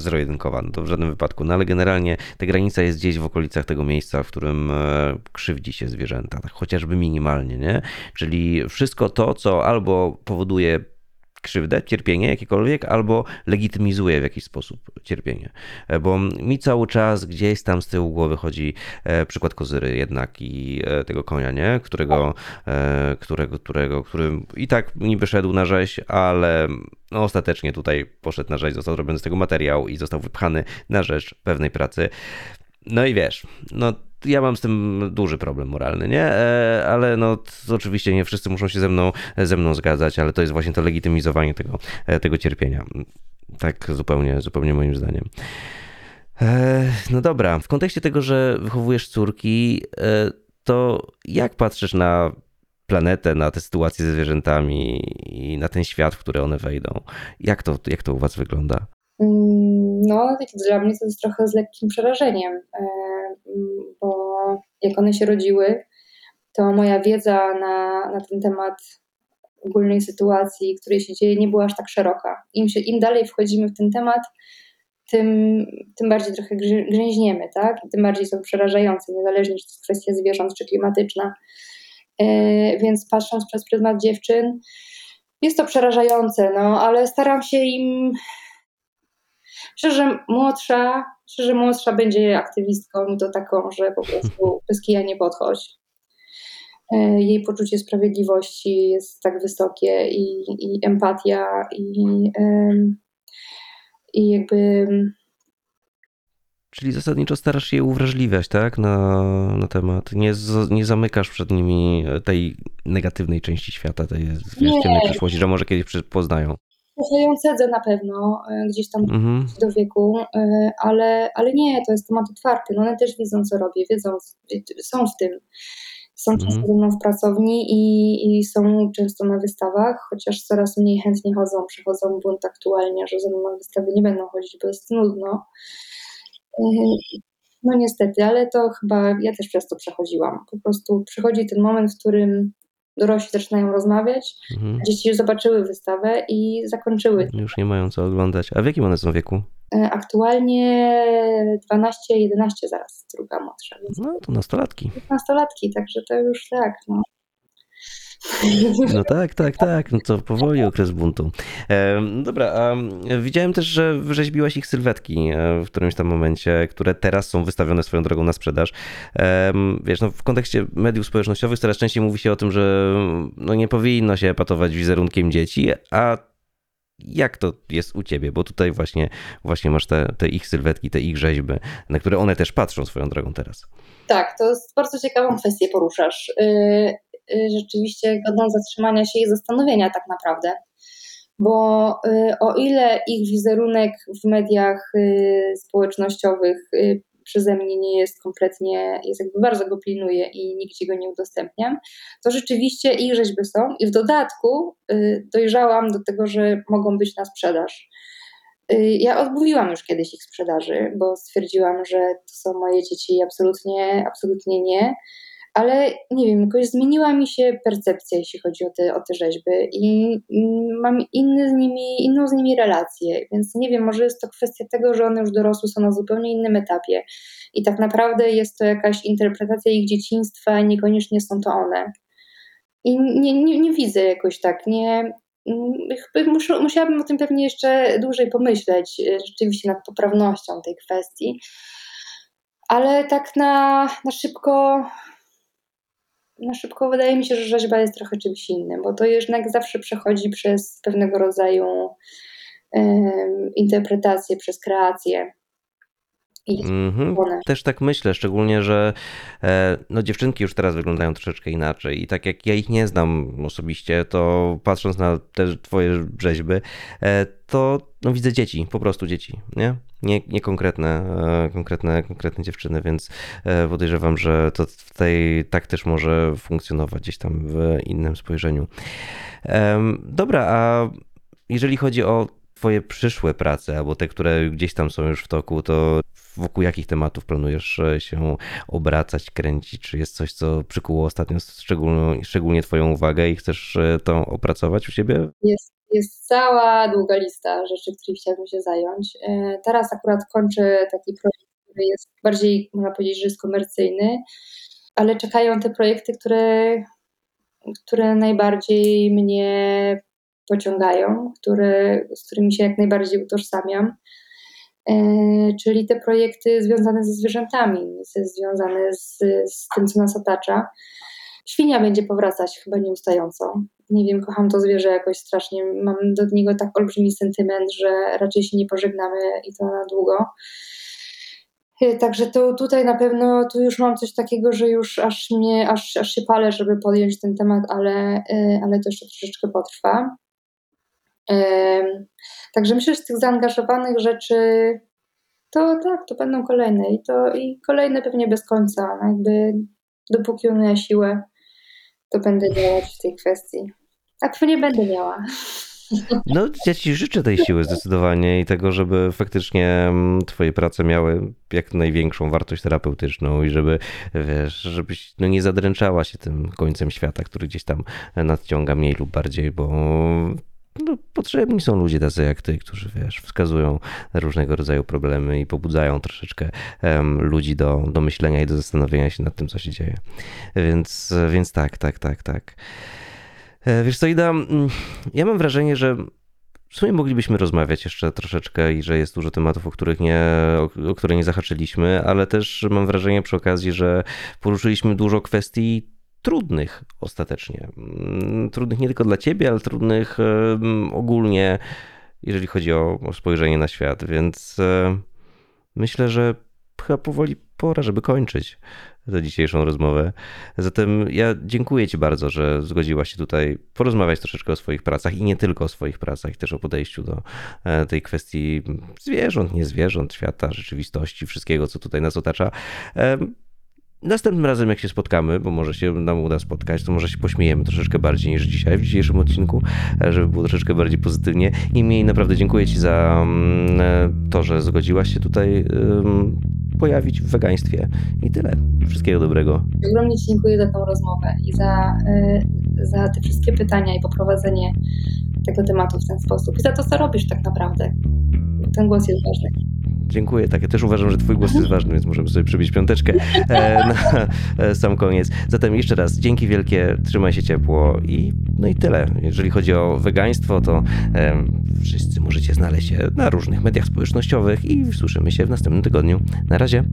zero-jedynkowa, no to w żadnym wypadku, no ale generalnie ta granica jest gdzieś w okolicach tego miejsca, w którym e, krzywdzi się zwierzęta, tak chociażby minimalnie, nie? Czyli wszystko to, co albo powoduje krzywdę, cierpienie jakiekolwiek, albo legitymizuje w jakiś sposób cierpienie. E, bo mi cały czas gdzieś tam z tyłu głowy chodzi e, przykład kozyry jednak i e, tego konia, nie? Którego, którego, którego, który i tak niby szedł na rzeź, ale no, ostatecznie tutaj poszedł na rzeź, został zrobiony z tego materiał i został wypchany na rzecz pewnej pracy. No i wiesz, no ja mam z tym duży problem moralny, nie? E, ale no oczywiście nie wszyscy muszą się ze mną, ze mną zgadzać, ale to jest właśnie to legitymizowanie tego, e, tego cierpienia. Tak zupełnie, zupełnie moim zdaniem. E, no dobra, w kontekście tego, że wychowujesz córki, to jak patrzysz na planetę, na tę sytuację ze zwierzętami i na ten świat, w który one wejdą? Jak to, jak to u was wygląda? Mm, no, dla mnie to jest trochę z lekkim przerażeniem, e, bo jak one się rodziły, to moja wiedza na, na ten temat ogólnej sytuacji, której się dzieje, nie była aż tak szeroka. Im, się, im dalej wchodzimy w ten temat, tym, tym bardziej trochę grzęźniemy, tak? tym bardziej są przerażające, niezależnie czy to jest kwestia zwierząt, czy klimatyczna. E, więc patrząc przez pryzmat dziewczyn, jest to przerażające, no, ale staram się im Szczerze młodsza, szczerze młodsza będzie aktywistką to taką, że po prostu bez kija nie podchodź. E, jej poczucie sprawiedliwości jest tak wysokie i, i empatia i, i jakby Czyli zasadniczo starasz się je uwrażliwiać, tak, na, na temat. Nie, z, nie zamykasz przed nimi tej negatywnej części świata, tej wiesz, ciemnej przyszłości, że może kiedyś poznają. Trochę ją cedzę na pewno e, gdzieś tam mhm. do wieku, e, ale, ale nie, to jest temat otwarty. No one też wiedzą, co robię, wiedzą, są w tym. Są mhm. często ze mną w pracowni i, i są często na wystawach, chociaż coraz mniej chętnie chodzą, przychodzą bunt aktualnie, że ze mną na wystawy nie będą chodzić, bo jest nudno. E, no niestety, ale to chyba ja też przez to przechodziłam. Po prostu przychodzi ten moment, w którym dorośli zaczynają rozmawiać, mhm. dzieci już zobaczyły wystawę i zakończyły. Już nie mają co oglądać. A w jakim one są wieku? E, aktualnie 12-11 zaraz, druga młodsza. Więc no to nastolatki. Nastolatki, także to już tak. No. No tak, tak, tak. No to powoli okres buntu. Dobra, a widziałem też, że wyrzeźbiłaś ich sylwetki e, w którymś tam momencie, które teraz są wystawione swoją drogą na sprzedaż. Wiesz, no w kontekście mediów społecznościowych coraz częściej mówi się o tym, że no nie powinno się epatować wizerunkiem dzieci, a jak to jest u ciebie? Bo tutaj właśnie, właśnie masz te, te ich sylwetki, te ich rzeźby, na które one też patrzą swoją drogą teraz. Tak, to jest bardzo ciekawą kwestię poruszasz. Y, rzeczywiście godną zatrzymania się i zastanowienia tak naprawdę. Bo y, o ile ich wizerunek w mediach y, społecznościowych przeze mnie nie jest kompletnie, jest jakby bardzo go pilnuję i nigdzie go nie udostępniam, to rzeczywiście ich rzeźby są i w dodatku dojrzałam do tego, że mogą być na sprzedaż. Ja odmówiłam już kiedyś ich sprzedaży, bo stwierdziłam, że to są moje dzieci i absolutnie, absolutnie nie. Ale nie wiem, jakoś zmieniła mi się percepcja, jeśli chodzi o te, o te rzeźby i mm, mam inny z nimi, inną z nimi relację, więc nie wiem, może jest to kwestia tego, że one już dorosły, są na zupełnie innym etapie i tak naprawdę jest to jakaś interpretacja ich dzieciństwa i niekoniecznie są to one. I nie, nie, nie widzę jakoś tak, nie, mm, musiałabym o tym pewnie jeszcze dłużej pomyśleć, e, rzeczywiście nad poprawnością tej kwestii. Ale tak na, na szybko na szybko wydaje mi się, że rzeźba jest trochę czymś innym, bo to jednak zawsze przechodzi przez pewnego rodzaju um, interpretację, przez kreację. -hmm. Też tak myślę, szczególnie, że e, no, dziewczynki już teraz wyglądają troszeczkę inaczej i tak jak ja ich nie znam osobiście, to patrząc na te twoje rzeźby, e, to no, widzę dzieci, po prostu dzieci, nie? Nie, nie konkretne, e, konkretne, konkretne dziewczyny, więc podejrzewam, że to tutaj tak też może funkcjonować gdzieś tam w innym spojrzeniu. Dobra, a jeżeli chodzi o Twoje przyszłe prace, albo te, które gdzieś tam są już w toku, to wokół jakich tematów planujesz e, się obracać, kręcić? Czy jest coś, co przykuło ostatnio szczególnie, Twoją uwagę i chcesz e, to opracować u siebie? Jest, jest cała długa lista rzeczy, którymi chciałabym się zająć. E, teraz akurat kończę taki projekt, który jest bardziej, można powiedzieć, że jest komercyjny, ale czekają te projekty, które, które najbardziej mnie pociągają, które, z którymi się jak najbardziej utożsamiam. E, czyli te projekty związane ze zwierzętami, związane z, z tym, co nas otacza. Świnia będzie powracać chyba nieustająco. Nie wiem, kocham to zwierzę jakoś strasznie. Mam do niego tak olbrzymi sentyment, że raczej się nie pożegnamy i to na długo. E, także to tutaj na pewno tu już mam coś takiego, że już aż mnie, aż, aż się palę, żeby podjąć ten temat, ale, e, ale to jeszcze troszeczkę potrwa. Także myślę, że z tych zaangażowanych rzeczy to tak, to będą kolejne i to i kolejne pewnie bez końca. No jakby dopóki umiała siłę, to będę działać w tej kwestii. A pewnie będę miała. No, ja ci życzę tej siły zdecydowanie i tego, żeby faktycznie mm, twoje prace miały jak największą wartość terapeutyczną i żeby, wiesz, żebyś no, nie zadręczała się tym końcem świata, który gdzieś tam nadciąga mniej lub bardziej, bo no, potrzebni są ludzie tacy jak ty, którzy wiesz, wskazują różnego rodzaju problemy i pobudzają troszeczkę um, ludzi do, do myślenia i do zastanowienia się nad tym, co się dzieje. Więc, więc tak, tak, tak, tak. E, wiesz co, Ida, mm, ja mam wrażenie, że w sumie moglibyśmy rozmawiać jeszcze troszeczkę i że jest dużo tematów, o których nie, o, o które nie zahaczyliśmy, ale też mam wrażenie przy okazji, że poruszyliśmy dużo kwestii trudnych ostatecznie. Mm, trudnych nie tylko dla ciebie, ale trudnych ogólnie, jeżeli chodzi o, o spojrzenie na świat. Więc e, myślę, że chyba powoli pora, żeby kończyć tę dzisiejszą rozmowę. Zatem ja dziękuję Ci bardzo, że zgodziłaś się tutaj porozmawiać troszeczkę o swoich pracach i nie tylko o swoich pracach, też o podejściu do e, tej kwestii zwierząt, nie zwierząt, świata, rzeczywistości, wszystkiego, co tutaj nas otacza. Następnym razem, jak się spotkamy, bo może się nam uda spotkać, to może się pośmiejemy troszeczkę bardziej niż dzisiaj w dzisiejszym odcinku, e, żeby było troszeczkę bardziej pozytywnie. Mi naprawdę dziękuję Ci za mm, e, to, że zgodziłaś się tutaj pojawić w wegaństwie. I tyle. Wszystkiego dobrego. Ogromnie Ci dziękuję za tą rozmowę i za, e, za te wszystkie pytania i poprowadzenie tego tematu w ten sposób. I za to, co robisz tak naprawdę. Ten głos jest ważny. Dziękuję. Tak, ja też uważam, że Twój głos jest ważny, więc możemy sobie przybić piąteczkę e, na e, sam koniec. Zatem jeszcze raz dzięki wielkie, trzymaj się ciepło i no i tyle. Jeżeli chodzi o wegaństwo, to wszyscy możecie znaleźć się na różnych mediach społecznościowych i słyszymy się w następnym tygodniu. Na razie.